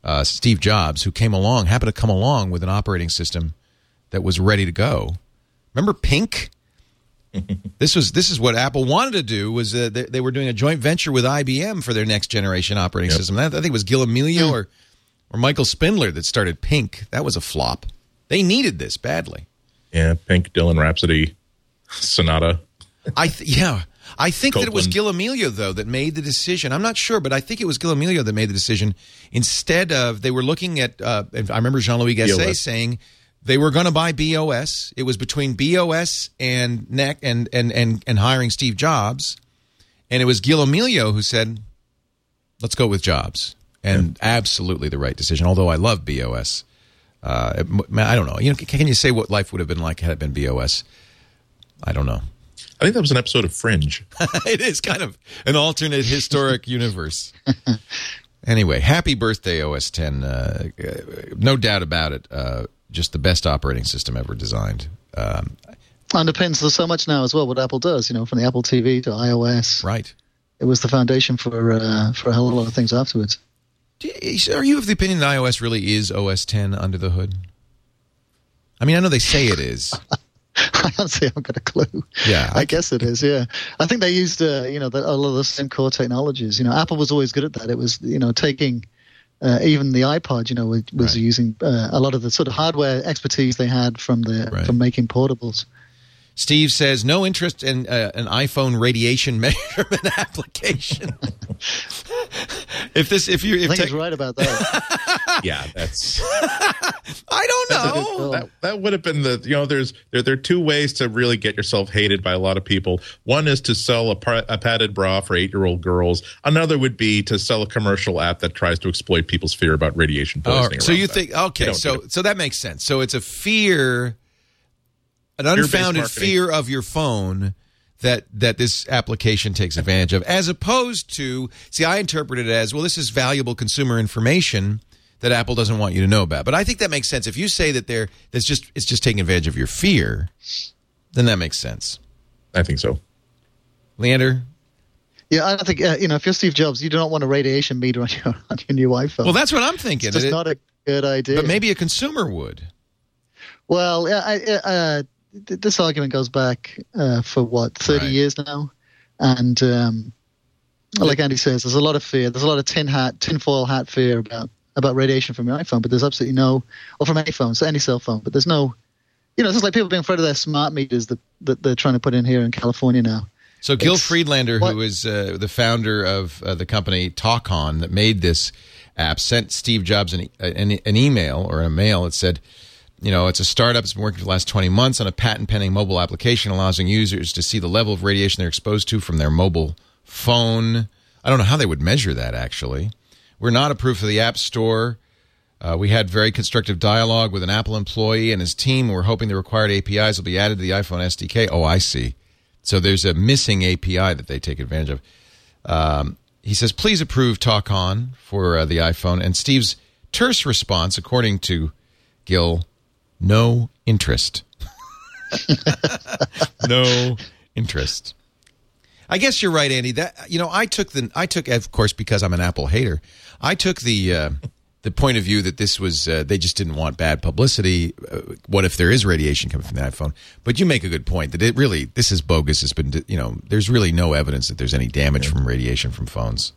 uh, Steve Jobs, who came along, happened to come along with an operating system that was ready to go. Remember Pink? this was this is what Apple wanted to do was they, they, were doing a joint venture with IBM for their next generation operating yep. system. I think it was Gil Amelio or or Michael Spindler that started Pink. That was a flop. They needed this badly. Yeah, Pink, Dylan Rhapsody, Sonata. I th- yeah, I think Copland. that it was Gil Amelio though that made the decision. I'm not sure, but I think it was Gil Amelio that made the decision. Instead of they were looking at, uh, I remember Jean Louis Gassée saying they were going to buy BeOS. It was between BeOS and NeXT and and and and hiring Steve Jobs, and it was Gil Amelio who said, "Let's go with Jobs." And yeah. absolutely the right decision. Although I love BeOS, Uh, it- I don't know. You know, can you say what life would have been like had it been BeOS? I don't know. I think that was an episode of Fringe. it is kind of an alternate historic universe. Anyway, happy birthday, OS 10. Uh, uh, no doubt about it. Uh, just the best operating system ever designed. Um, Underpins so much now as well. What Apple does, you know, from the Apple TV to iOS. right. It was the foundation for uh, for a hell of a lot of things afterwards. You- Are you of the opinion that iOS really is OS 10 under the hood? I mean, I know they say it is. I honestly haven't got a clue. Yeah, I, guess it is. Yeah, I think they used uh, you know the, a lot of the same core technologies. You know, Apple was always good at that. It was you know taking uh, even the iPod. You know, was, was Right. using uh, a lot of the sort of hardware expertise they had from the Right. from making portables. Steve says no interest in uh, an iPhone radiation measurement application. if this, if you, I if think tech- he's right about that. yeah, that's I don't know. that, that would have been the you know there's there, there are two ways to really get yourself hated by a lot of people one is to sell a, pa- a padded bra for eight year old girls another would be to sell a commercial app that tries to exploit people's fear about radiation poisoning right, so you that. think okay, don't so so that makes sense. So it's a fear, an unfounded fear of your phone that that this application takes advantage of, as opposed to see, I interpret it as well. This is valuable consumer information that Apple doesn't want you to know about. But I think that makes sense. If you say that they're that's just it's just taking advantage of your fear, then that makes sense. I think so Leander, yeah, I don't think uh, you know if you're Steve Jobs, you do not want a radiation meter on your on your new iPhone. well, that's what I'm thinking. it's just It- not a good idea. but maybe a consumer would. Well, yeah, I, uh, th- this argument goes back uh, for what thirty Right. years now, and um, like Andy says, there's a lot of fear. There's a lot of tin hat, tinfoil hat fear about about radiation from your iPhone, but there's absolutely no, or from any phone, so any cell phone, but there's no, you know, it's just like people being afraid of their smart meters that, that they're trying to put in here in California now. So Gil It's- Friedlander, what- who is uh, the founder of uh, the company Tawkon that made this app, sent Steve Jobs an, an, an email or a mail that said, you know, it's a startup. It's been working for the last 20 months on a patent pending mobile application allowing users to see the level of radiation they're exposed to from their mobile phone. I don't know how they would measure that, actually. We're not approved for the App Store. Uh, we had very constructive dialogue with an Apple employee and his team. We're hoping the required APIs will be added to the iPhone SDK. Oh, I see. So there's a missing API that they take advantage of. Um, he says, please approve Tawkon for uh, the iPhone. And Steve's terse response, according to Gil, no interest. no interest. I guess you're right, Andy. That you know, I took the I took of course because I'm an Apple hater. I took the uh, the point of view that this was uh, they just didn't want bad publicity. Uh, what if there is radiation coming from the iPhone? But you make a good point that it really this is bogus. Has been you know there's really no evidence that there's any damage from radiation from phones.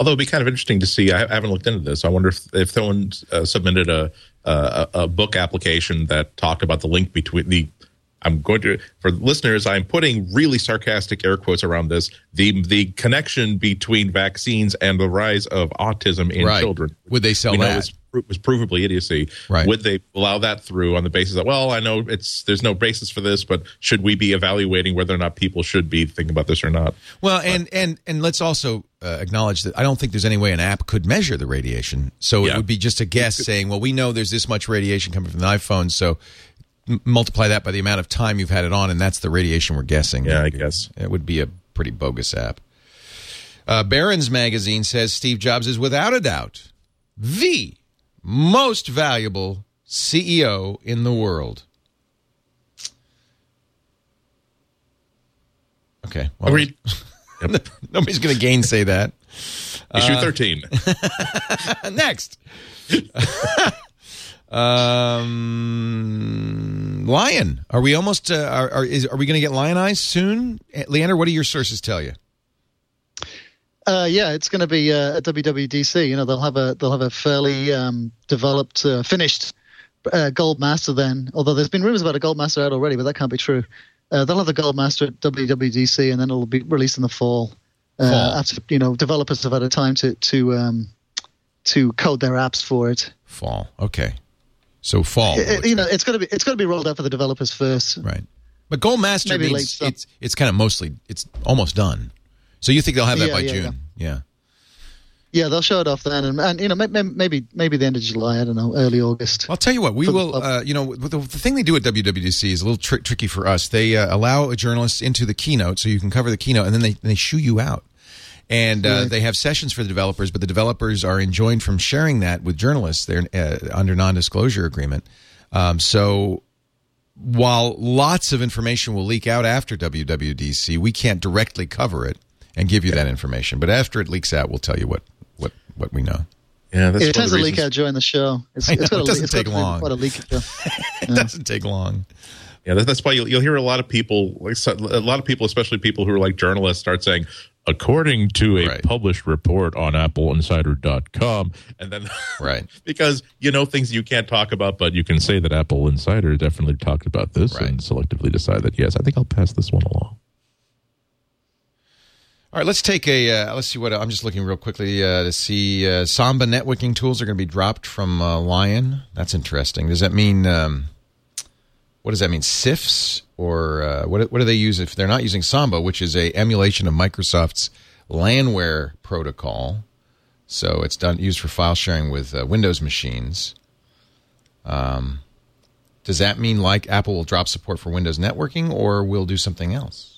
Although it'd be kind of interesting to see. I haven't looked into this. I wonder if if someone uh, submitted a, a a book application that talked about the link between the. I'm going to for listeners. I'm putting really sarcastic air quotes around this. The the connection between vaccines and the rise of autism in Right. children. Would they sell that? Was, provably idiocy. Right. Would they allow that through on the basis that well, I know it's there's no basis for this, but should we be evaluating whether or not people should be thinking about this or not? Well, and and and let's also uh, acknowledge that I don't think there's any way an app could measure the radiation. So it would be just a guess saying, well, we know there's this much radiation coming from the iPhone, so m- multiply that by the amount of time you've had it on, and that's the radiation we're guessing. Yeah, I guess. it would be a pretty bogus app. Uh, Barron's magazine says Steve Jobs is without a doubt the most valuable CEO in the world. Okay, well, Agreed. Yep. Nobody's going to gainsay that. Issue 13. Next. um, Lion. Are we almost? Uh, are are, is, are we going to get lionized soon? Eh, Leander, what do your sources tell you? Uh, yeah, it's going to be uh, at WWDC. You know, they'll have a they'll have a fairly um, developed, uh, finished uh, Gold Master then. Although there's been rumors about a Gold Master out already, but that can't be true. Uh, they'll have the Gold Master at WWDC, and then it'll be released in the fall. Uh, Fall. After you know, developers have had a time to to um, to code their apps for it. Fall. Okay. So fall. It- you know, it's going to be it's going to be rolled out for the developers first. right. But Gold Master Maybe means it's it's kind of mostly it's almost done. So you think they'll have that Yeah, by yeah, June? Yeah. Yeah, they'll show it off then, and, and you know maybe, maybe maybe the end of July. I don't know, early August. I'll tell you what, we will. Uh, you know, the, the thing they do at WWDC is a little tri- tricky for us. They uh, allow journalists into the keynote, so you can cover the keynote, and then they they shoo you out. And uh, they have sessions for the developers, but the developers are enjoined from sharing that with journalists. They're uh, under non-disclosure agreement. Um, so while lots of information will leak out after WWDC, we can't directly cover it and give you that information. But after it leaks out, we'll tell you what what what we know. Yeah, that's it one tends to the leak reasons- out during the show. It's, I know, it's got it a, doesn't it's got take to long. Quite a leak. show. It doesn't take long. Yeah, that, that's why you'll, you'll hear a lot of people, like a lot of people, especially people who are like journalists, start saying, according to a Right. published report on AppleInsider.com, and then Right. because you know things you can't talk about, but you can say that Apple Insider definitely talked about this Right. and selectively decide that yes, I think I'll pass this one along. All right, let's take a. Uh, let's see what I'm just looking real quickly uh, to see. Uh, Samba networking tools are going to be dropped from uh, Lion. That's interesting. Does that mean? Um, what does that mean? CIFS or uh, what? What do they use if they're not using Samba, which is a emulation of Microsoft's LANware protocol? So it's done used for file sharing with uh, Windows machines. Um, does that mean like Apple will drop support for Windows networking, or will do something else?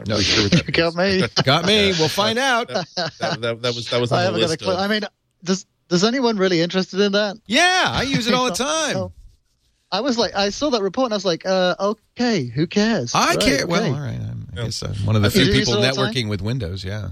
I'm not really sure You got me. Got me. We'll find out. that, that, that was that was on I the haven't got a list. clue. Of, I mean, does does anyone really interested in that? Yeah, I use it all the time. No. I was like, I saw that report and I was like, uh, okay, who cares? I Right, care. Well, all right. I'm, guess I'm one of the Uh, few people it all the time? networking with Windows. Yeah,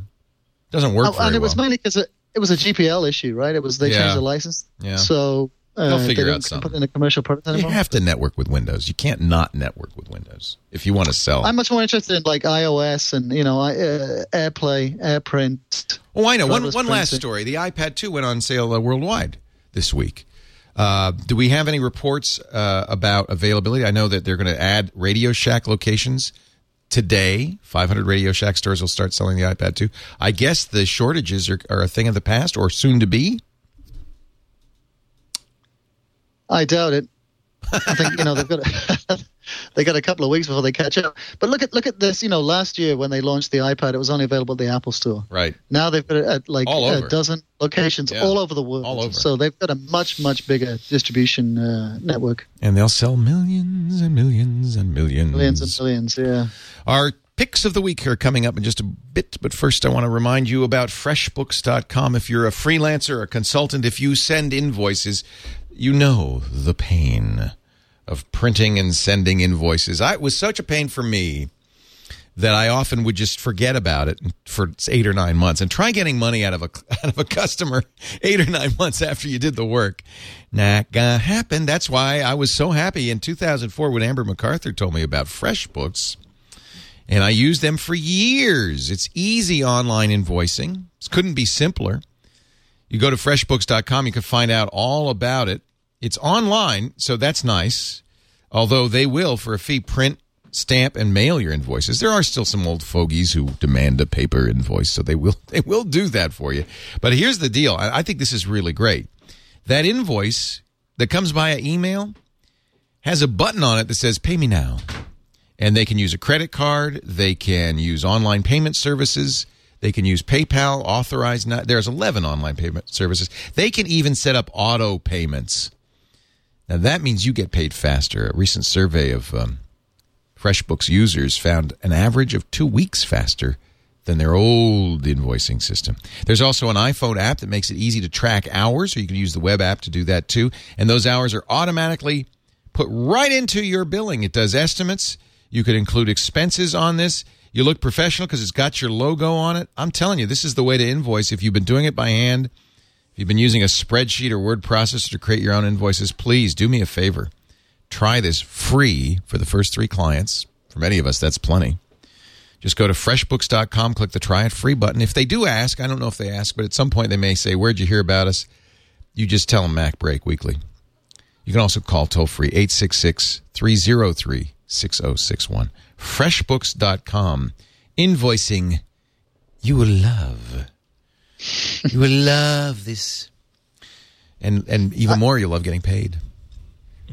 doesn't work Oh, very and it was mainly because it, it was a GPL issue, right? It was they Yeah. changed the license, Yeah. so uh, They'll figure they out something. put in a commercial product you have to network with Windows. You can't not network with Windows if you want to sell. I'm much more interested in like iOS and you know uh, AirPlay, AirPrint. oh, I know. One one last story. The iPad 2 went on sale uh, worldwide this week. Uh, do we have any reports uh, about availability? I know that they're going to add Radio Shack locations today. 500 Radio Shack stores will start selling the iPad 2. I guess the shortages are, are a thing of the past or soon to be. I doubt it. I think you know they've got they got a couple of weeks before they catch up. But look at look at this. You know, last year when they launched the iPad, it was only available at the Apple Store. Right. Now they've got it at like a dozen locations Yeah. all over the world. All over. So they've got a much much bigger distribution uh, network, And they'll sell millions and millions and millions. millions and millions. Yeah. Our picks of the week are coming up in just a bit, but first I want to remind you about freshbooks.com. If you're a freelancer, a consultant, if you send invoices, you know the pain of printing and sending invoices. I, it was such a pain for me that I often would just forget about it for eight or nine months and try getting money out of a out of a customer eight or nine months after you did the work. Not gonna happen. That's why I was so happy in 2004 when Amber MacArthur told me about FreshBooks and I used them for years. It's easy online invoicing. It couldn't be simpler. You go to freshbooks.com, you can find out all about it. It's online, so that's nice. Although they will, for a fee, print, stamp, and mail your invoices. There are still some old fogies who demand a paper invoice, so they will they will do that for you. But here's the deal. I, I think this is really great. That invoice that comes via email has a button on it that says "Pay me now." and they can use a credit card. They can use online payment services. They can use PayPal, authorized. Not, there's 11 online payment services. They can even set up auto payments. Now that means you get paid faster. A recent survey of um, FreshBooks users found an average of two weeks faster than their old invoicing system. There's also an iPhone app that makes it easy to track hours, or you can use the web app to do that too. And those hours are automatically put right into your billing. It does estimates. You could include expenses on this. You look professional because it's got your logo on it. I'm telling you, this is the way to invoice. If you've been doing it by hand, if you've been using a spreadsheet or word processor to create your own invoices, please do me a favor. Try this free for the first three clients. For many of us, that's plenty. Just go to freshbooks.com, click the try it free button. If they do ask, I don't know if they ask, but at some point they may say, Where'd you hear about us? You just tell them MacBreak Weekly. You can also call toll free 866 303 6061. Freshbooks.com. Invoicing you will love. You will love this. And and even more, you'll love getting paid.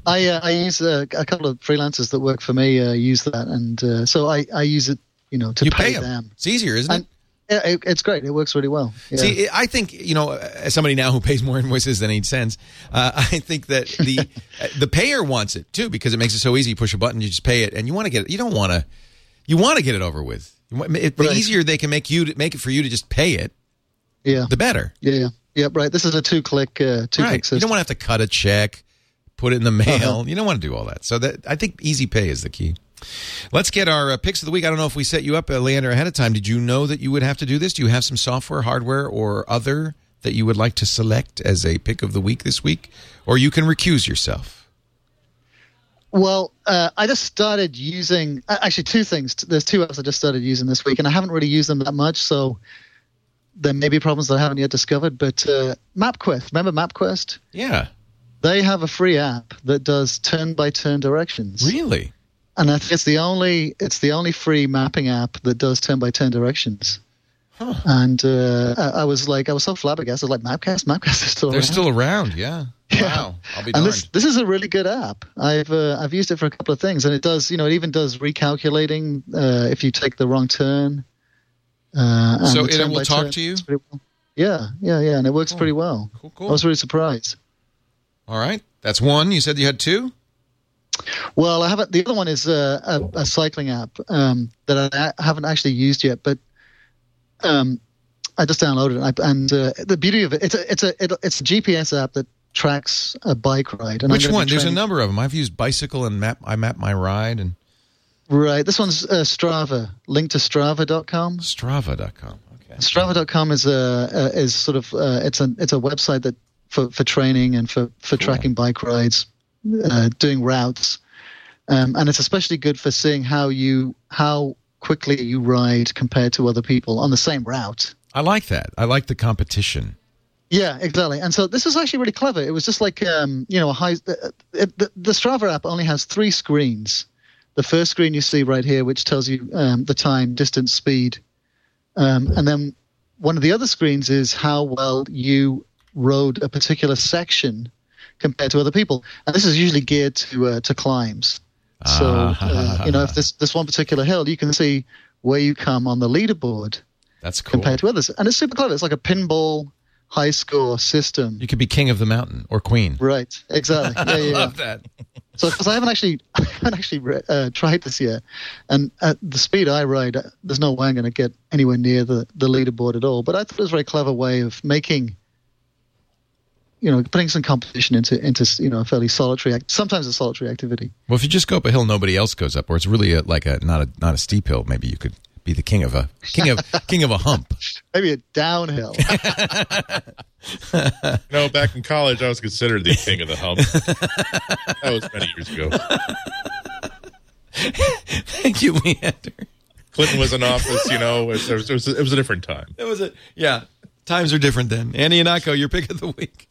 I uh, I use uh, a couple of freelancers that work for me uh, use that, and uh, so I, I use it, you know, to You pay, pay them. them. It's easier, isn't And it? Yeah, it, it's great. It works really well. Yeah. See, I think you know, as somebody now who pays more invoices than he sends, uh, I think that the the payer wants it too because it makes it so easy. You push a button, you just pay it, and you want to get it. You don't want to. You want to get it over with. It- The Right. easier they can make you to make it for you to just pay it, yeah, the better. yeah, yeah, yeah. Right. This is a two-click, uh, two-click Right. You don't want to have to cut a check, put it in the mail. Uh-huh. You don't want to do all that. So that I think easy pay is the key. Let's get our uh, picks of the week. I don't know if we set you up, uh, Leander, ahead of time. Did you know that you would have to do this? Do you have some software, hardware, or other that you would like to select as a pick of the week this week, or you can recuse yourself? Well, uh, I just started using uh, actually two things. There's two apps I just started using this week, and I haven't really used them that much, so there may be problems that I haven't yet discovered. But uh, MapQuest, remember MapQuest? Yeah. They have a free app that does turn-by-turn directions, Really? And I think it's the only it's the only free mapping app that does turn-by-turn directions. And uh, I, I was like, I was so flabbergasted. Like MapQuest, MapQuest is still They're around. still around. Yeah. Wow. I'll be and this this is a really good app. I've uh, I've used it for a couple of things, and it does you know it even does recalculating uh, if you take the wrong turn. Uh, and So it will talk turn to you? well. Yeah, yeah, yeah, and it works pretty well. Cool, cool. I was really surprised. All right. That's one. You said you had two? Well, I haven't. The other one is uh, a, a cycling app um, that I haven't actually used yet, but um, I just downloaded it. I, and uh, the beauty of it, it's a it's a it, it's a GPS app that tracks a bike ride. And Which one? There's a number of them. I've used bicycle and map. I map my ride and Right. This one's uh, Strava. Link to Strava.com. Strava.com. Okay. Strava.com is a uh, is sort of uh, it's a it's a website that for, for training and for, for tracking bike rides, uh, doing routes, um, and it's especially good for seeing how you how quickly you ride compared to other people on the same route. I like that. I like the competition. Yeah, exactly. And so this is actually really clever. It was just like um, you know a high. Uh, it, the, the Strava app only has three screens. The first screen you see right here, which tells you um, the time, distance, speed, um, and then one of the other screens is how well you rode a particular section compared to other people. And this is usually geared to uh, to climbs. So uh, you know, if this this one particular hill, you can see where you come on the leaderboard That's cool. compared to others, and it's super clever. It's like a pinball high score system. You could be king of the mountain or queen. Right, exactly. Yeah, yeah, yeah. Love that. So, because I haven't actually, I haven't actually re- uh, tried this yet, and at the speed I ride, uh, there's no way I'm going to get anywhere near the the leaderboard at all. But I thought it was a very clever way of making, you know, putting some competition into into you know a fairly solitary, act- sometimes a solitary activity. Well, if you just go up a hill nobody else goes up, or it's really a, like a not a not a steep hill, maybe you could be the king of a king of king of a hump. Maybe a downhill. You know, back in college, I was considered the king of the hump. that was many years ago. Thank you, Leander. Clinton was in office. You know, it was, it was, it was a different time. That was it. Yeah, times are different then. Andy Ihnatko, your pick of the week.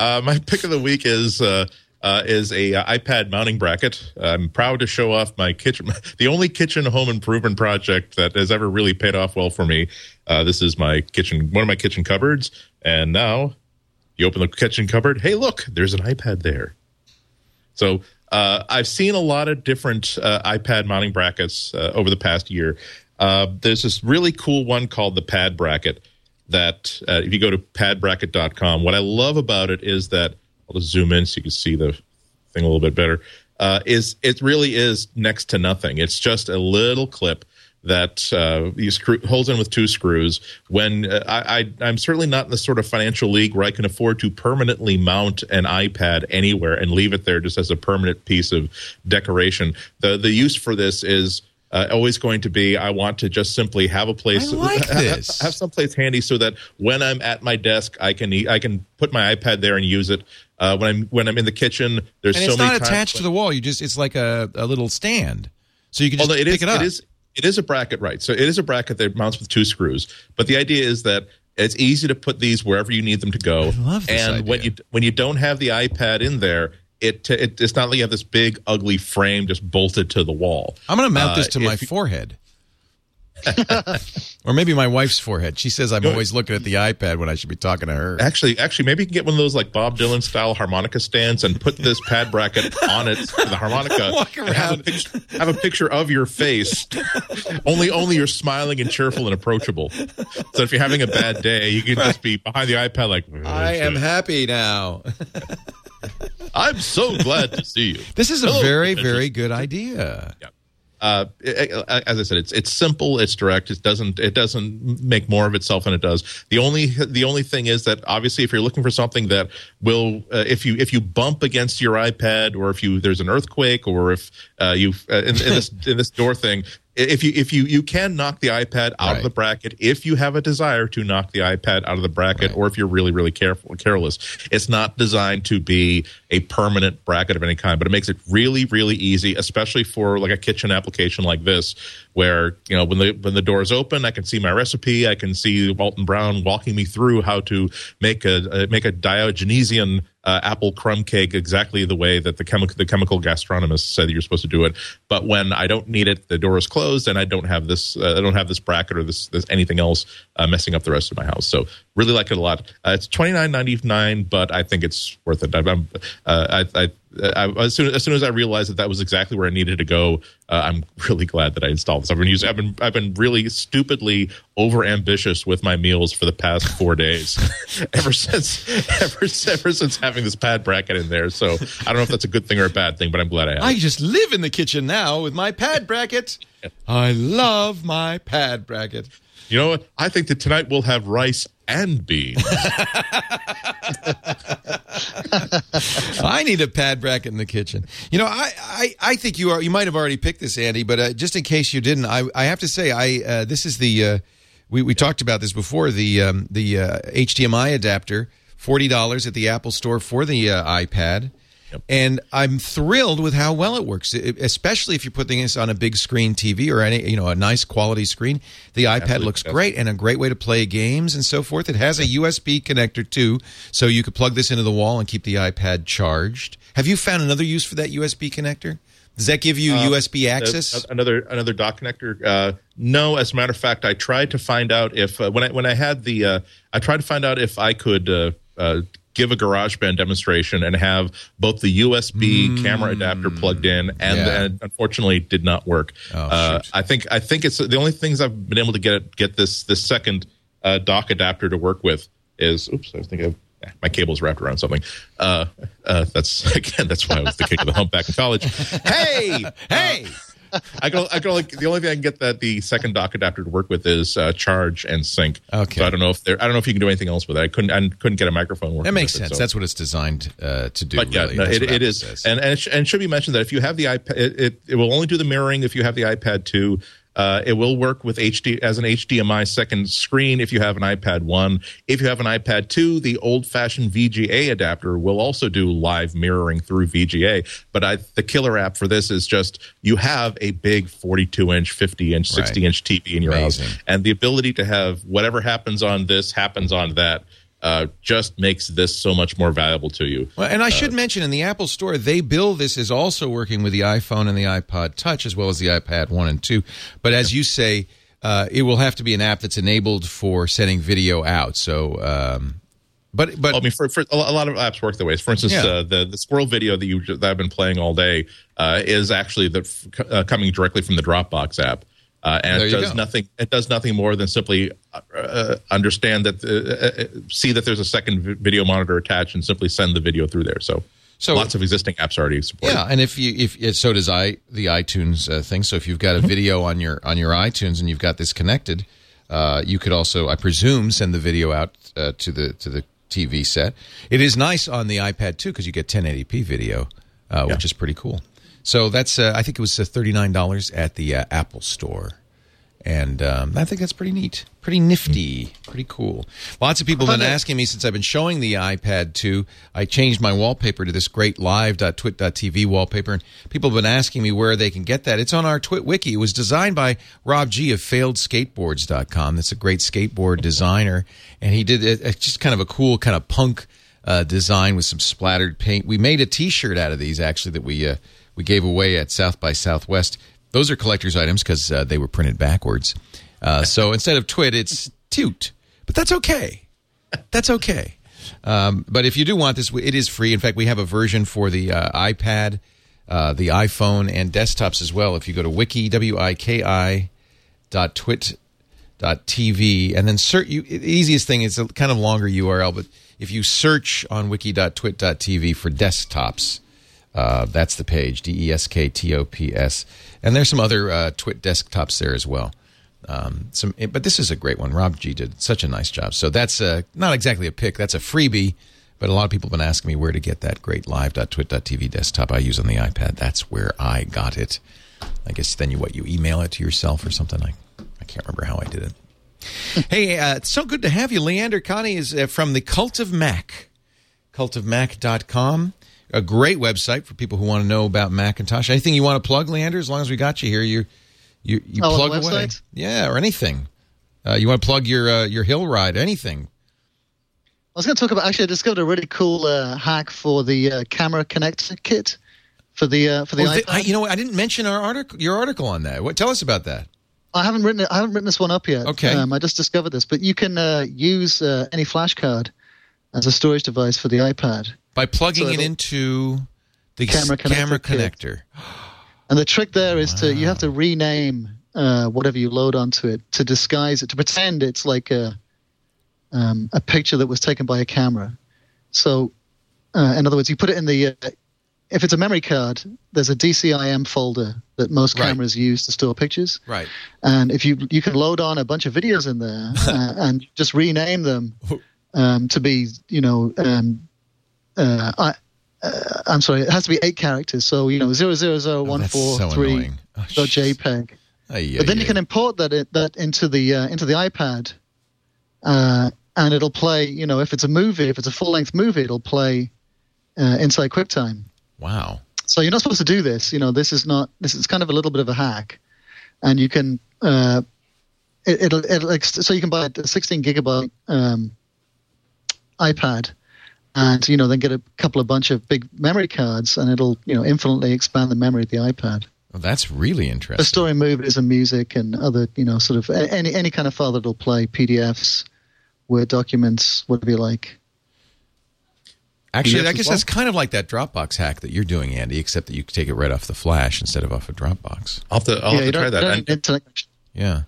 Uh, my pick of the week is uh, uh, is a uh, iPad mounting bracket. I'm proud to show off my kitchen, the only kitchen home improvement project that has ever really paid off well for me. Uh, this is my kitchen, one of my kitchen cupboards, and now you open the kitchen cupboard. Hey, look, there's an iPad there. So uh, I've seen a lot of different iPad mounting brackets over the past year. There's this really cool one called the Pad Bracket. That uh, if you go to padbracket.com, what I love about it is that I'll just zoom in so you can see the thing a little bit better. Uh, is it really is next to nothing? It's just a little clip that uh, you screw, holds in with two screws. When uh, I, I, I'm certainly not in the sort of financial league where I can afford to permanently mount an iPad anywhere and leave it there just as a permanent piece of decoration. The the use for this is. Uh, always going to be. I want to just simply have a place, I like this. have some place handy so that when I'm at my desk, I can I can put my iPad there and use it. Uh, when I'm when I'm in the kitchen, there's And so it's not attached to the wall. You just it's like a, a little stand, so you can just it pick is, it up. it is it is a bracket, right? So it is a bracket that mounts with two screws. But the idea is that it's easy to put these wherever you need them to go. I love this and when you when you don't have the iPad in there, it, it it's not like you have this big ugly frame just bolted to the wall. I'm going to mount Uh, this to my you- forehead. or maybe my wife's forehead. She says I'm always looking at the iPad when I should be talking to her. Actually, actually, maybe you can get one of those like Bob Dylan style harmonica stands and put this pad bracket on it for the harmonica. Walk Have a, picture, have a picture of your face. only, only you're smiling and cheerful and approachable. So if you're having a bad day, you can just be behind the iPad like. I am happy now. I'm so glad to see you. This is a Hello, very, very good idea. Yeah. Uh, as I said, it's it's simple, it's direct. It doesn't it doesn't make more of itself than it does. The only the only thing is that obviously, if you're looking for something that will, uh, if you if you bump against your iPad, or if you there's an earthquake, or if uh, you uh, in, in this in this door thing, if you if you you can knock the iPad out Right. of the bracket if you have a desire to knock the iPad out of the bracket, Right. or if you're really really careful careless. It's not designed to be a permanent bracket of any kind, but it makes it really really easy, especially for like a kitchen application like this, where you know when the when the door is open, I can see my recipe, I can see Alton Brown walking me through how to make a uh, make a Diogenesian uh, apple crumb cake exactly the way that the chemical the chemical gastronomist said you're supposed to do it. But when I don't need it, the door is closed, and I don't have this uh, I don't have this bracket or this this anything else uh, messing up the rest of my house. So really like it a lot. Uh, it's twenty nine ninety nine, but I think it's worth it. I'm, uh, I, I, I, as soon as soon as I realized that that was exactly where I needed to go, uh, I'm really glad that I installed this. I've been using I've been I've been really stupidly over ambitious with my meals for the past four days, ever since ever ever since having this pad bracket in there. So I don't know if that's a good thing or a bad thing, but I'm glad I have. I just live in the kitchen now with my pad bracket. I love my pad bracket. You know what? I think that tonight we'll have rice and beans. I need a pad bracket in the kitchen. You know, I, I, I think you are. You might have already picked this, Andy, but uh, just in case you didn't, I, I have to say, I uh, this is the uh, we we talked about this before the um, the uh, HDMI adapter, forty dollars at the Apple Store for the uh, iPad. And I'm thrilled with how well it works, It- especially if you're putting this on a big screen TV or any, you know, a nice quality screen. The iPad Absolutely. looks great and a great way to play games and so forth. It has a USB connector too, so you could plug this into the wall and keep the iPad charged. Have you found another use for that USB connector? Does that give you USB access? Uh, another another dock connector. Uh, no, as a matter of fact, I tried to find out if uh, when I when I had the uh, I tried to find out if I could uh, uh, give a GarageBand demonstration and have both the USB camera adapter plugged in, and, Mm. Yeah. and unfortunately did not work. Oh, uh. I think I think it's the only things I've been able to get get this this second uh, dock adapter to work with is oops I think I've my cable's wrapped around something. Uh, uh, that's again. That's why I was the king of the humpback in college. Hey, hey, I can, I can only, the only thing I can get that the second dock adapter to work with is uh, charge and sync. Okay. So I don't know if there. I don't know if you can do anything else with it. I couldn't. I couldn't get a microphone working. that makes with it, sense. so- That's what it's designed uh, to do. But yeah, really. no, it, it is, says. and and it, sh- and should be mentioned that if you have the iPad, it, it, it will only do the mirroring if you have the iPad two. Uh, it will work with HD as an HDMI second screen if you have an iPad one. If you have an iPad two, the old-fashioned VGA adapter will also do live mirroring through VGA. But I, the killer app for this is just you have a big 42-inch, 50-inch, 60-inch TV in your Amazing. house, and the ability to have whatever happens on this happens on that. Uh, just makes this so much more valuable to you. Well, and I should mention in the Apple Store, they bill this as also working with the iPhone and the iPod Touch as well as the iPad 1 and 2. But as you say, uh, it will have to be an app that's enabled for sending video out. So, um, but but I mean, for, for a lot of apps work that way. For instance, Yeah. uh, the the squirrel video that you that I've been playing all day uh, is actually the uh, coming directly from the Dropbox app, uh, and There it does nothing. It does nothing more than simply uh, uh, understand that uh, uh, see that there's a second video monitor attached and simply send the video through there. So, So- lots of existing apps already support. it. Yeah, and if you if so does i the iTunes uh, thing. So if you've got a video on your on your iTunes and you've got this connected, uh, you could also, I presume, send the video out uh, to the to the TV set. It is nice on the iPad too because you get 1080p video, uh, which is pretty cool. So that's uh, I think it was uh, thirty nine dollars at the uh, Apple Store. And um, I think that's pretty neat, pretty nifty, pretty cool. Lots of people have been asking me since I've been showing the iPad 2. I changed my wallpaper to this great live.twit.tv wallpaper, and people have been asking me where they can get that. It's on our Twit wiki. It was designed by Rob G of FailedSkateboards.com. That's a great skateboard designer, and he did it, it's just kind of a cool kind of punk uh, design with some splattered paint. We made a T-shirt out of these actually that we uh, we gave away at South by Southwest. Those are collector's items because uh, they were printed backwards. Uh, so instead of twit, it's toot. But that's okay. That's okay. Um, but if you do want this, it is free. In fact, we have a version for the uh, iPad, uh, the iPhone, and desktops as well. If you go to wiki, W-I-K-I, dot twit dot TV, and then search, you, the easiest thing is a kind of longer URL, but if you search on wiki.twit.tv for desktops, uh, that's the page, D E S K T O P S. And there's some other uh, Twit desktops there as well. Um, some, but this is a great one. Rob G did such a nice job. So that's uh, not exactly a pick, that's a freebie. But a lot of people have been asking me where to get that great live.twit.tv desktop I use on the iPad. That's where I got it. I guess then you what you email it to yourself or something. I I can't remember how I did it. hey, uh, it's so good to have you. Leander Kahney is uh, from the Cult of Mac, cultofmac.com. A great website for people who want to know about Macintosh. Anything you want to plug, Leander? As long as we got you here, you you, you Oh, plug away. Yeah, or anything. Uh, you want to plug your uh, your hill ride? Anything? I was going to talk about actually. I discovered a really cool uh, hack for the uh, camera connector kit for the uh, for the Oh, iPad. I, you know. I didn't mention our article, your article on that. What? Tell us about that. I haven't written it. I haven't written this one up yet. Okay. Um, I just discovered this, but you can uh, use uh, any flash card as a storage device for the iPad. By plugging So it into the Camera s- camera connector connector. And the trick there is to you have to rename uh, whatever you load onto it to disguise it to pretend it's like a um, a picture that was taken by a camera. So, uh, in other words, you put it in the uh, if it's a memory card, there's a DCIM folder that most Right. cameras use to store pictures. Right. and if you you can load on a bunch of videos in there uh, and just rename them um, to be you know um, uh, I, uh, I'm sorry, it has to be eight characters. So you know zero zero zero one Oh, four so three. Oh. JPEG. But then you can import that it, that into the uh, into the iPad, uh, and it'll play. You know, if it's a movie, if it's a full length movie, it'll play uh, inside QuickTime. Wow. So you're not supposed to do this. You know, this is not. This is kind of a little bit of a hack, and you can. Uh, it, it'll, it'll so you can buy a 16 gigabyte um, iPad, and you know then get a couple of bunch of big memory cards, and it'll you know infinitely expand the memory of the iPad. Well, that's really For interesting. storing movies and music and other you know sort of any any kind of file that'll play PDFs, Word documents, whatever you like. Actually, PDFs I guess well? that's kind of like that Dropbox hack that you're doing, Andy, except that you take it right off the flash instead of off a Dropbox. I'll have to, I'll yeah, have to try that. you don't I- need internet. Yeah.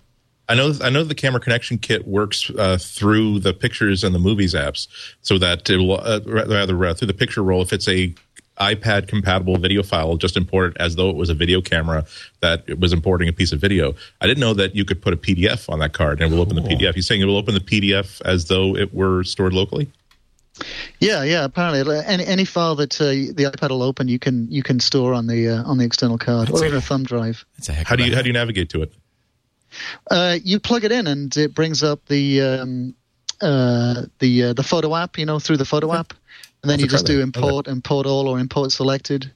I know I know the camera connection kit works uh, through the pictures and the movies apps, so that it'll uh, rather uh, through the picture roll. If it's a iPad compatible video file, just import it as though it was a video camera that it was importing a piece of video. I didn't know that you could put a PDF on that card and it will open the PDF. You're saying it will open the PDF as though it were stored locally? Yeah, yeah. Apparently, any any file that uh, the iPad will open, you can you can store on the uh, on the external card or in a thumb drive. That's a heck How do a you how do you navigate to it? Uh, you plug it in, and it brings up the um, uh, the uh, the photo app. You know, through the photo app, and then I'll you just do import, import all, or import selected,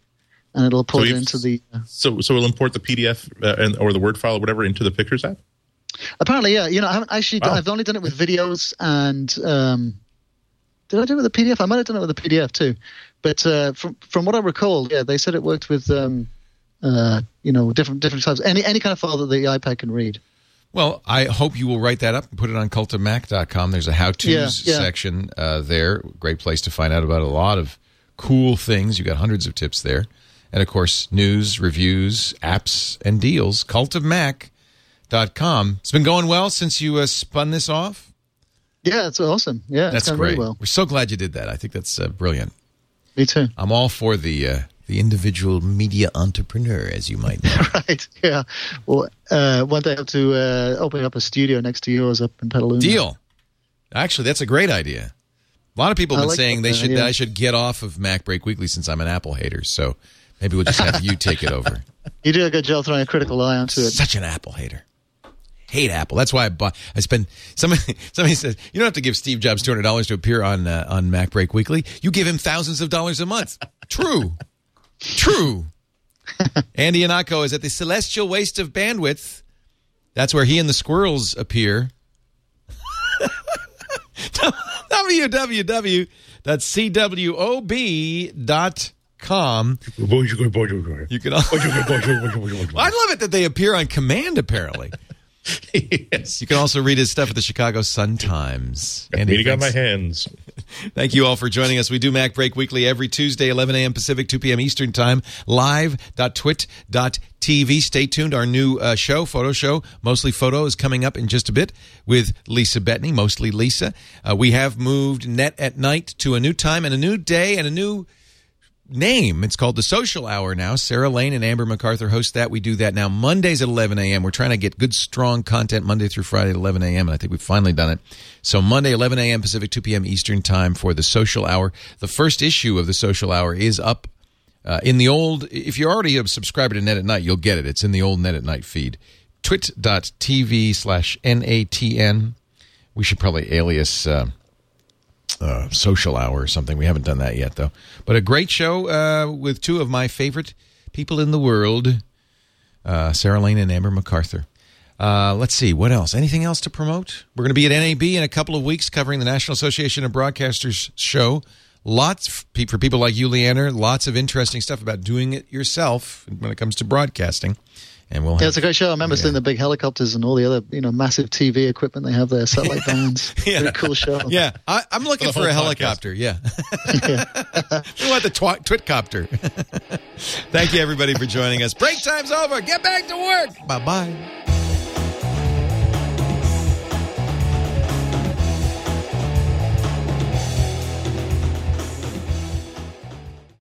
and it'll put it into the. Uh, So so we'll import the PDF uh, and, or the Word file or whatever into the Pictures app. apparently, yeah. You know, I haven't actually. Wow. I've only done it with videos, and um, did I do it with a PDF? I might have done it with a PDF too, but uh, from from what I recall, yeah, they said it worked with. Um, uh, you know, different different types. Any any kind of file that the iPad can read. Well, I hope you will write that up and put it on cultofmac.com. There's a how-tos Yeah, yeah. section uh, there. Great place to find out about a lot of cool things. You got hundreds of tips there. And of course, news, reviews, apps, and deals. Cultofmac.com. It's been going well since you uh, spun this off. Yeah, it's awesome. Yeah, That's it's great. really well. We're so glad you did that. I think that's uh, brilliant. Me too. I'm all for the uh, the individual media entrepreneur, as you might know. right. Yeah. Well, uh, one day I have to uh, open up a studio next to yours up in Petaluma. Deal. Actually, that's a great idea. A lot of people have been like saying that they should. I should get off of MacBreak Weekly since I'm an Apple hater. So maybe we'll just have you take it over. You do a good job throwing a critical eye onto it. Such an Apple hater. Hate Apple. That's why I bought. I spend. Somebody somebody says you don't have to give Steve Jobs two hundred dollars to appear on uh, on MacBreak Weekly. You give him thousands of dollars a month. True. True. Andy Ihnatko is at the celestial waste of bandwidth. That's where he and the squirrels appear. www.cwob.com. You can. Well, I love it that they appear on command. Apparently, yes. You can also read his stuff at the Chicago Sun Times. Got Andy, meeting on my hands. Thank you all for joining us. We do MacBreak Weekly every Tuesday, 11 a.m. Pacific, 2 p.m. Eastern Time, live.twit.tv. Stay tuned. Our new uh, show, photo show, Mostly Photo, is coming up in just a bit with Lisa Bettany, mostly Lisa. Uh, we have moved Net at Night to a new time and a new day and a new name. It's called the Social Hour now. Sarah Lane and Amber MacArthur host that. We do that now Mondays at 11 a.m. We're trying to get good, strong content Monday through Friday at 11 a.m. And I think we've finally done it. So Monday, 11 a.m. Pacific, 2 p.m. Eastern Time for the Social Hour. The first issue of the Social Hour is up uh, in the old. If you're already a subscriber to Net at Night, you'll get it. It's in the old Net at Night feed. Twit.tv slash NATN. We should probably alias. Uh, uh, social hour or something. We haven't done that yet, though. But a great show uh, with two of my favorite people in the world, uh, Sarah Lane and Amber MacArthur. Uh, let's see what else. Anything else to promote? We're going to be at NAB in a couple of weeks, covering the National Association of Broadcasters show. Lots for people like you, Leander, Lots of interesting stuff about doing it yourself when it comes to broadcasting. And we'll Yeah, have it's a great show. I remember seeing the big helicopters and all the other, you know, massive TV equipment they have there, satellite vans. Very cool show. Yeah, I, I'm looking For for, the a whole helicopter. Yeah. we want the twi- twitcopter. Thank you, everybody, for joining us. Break time's over. Get back to work. Bye bye.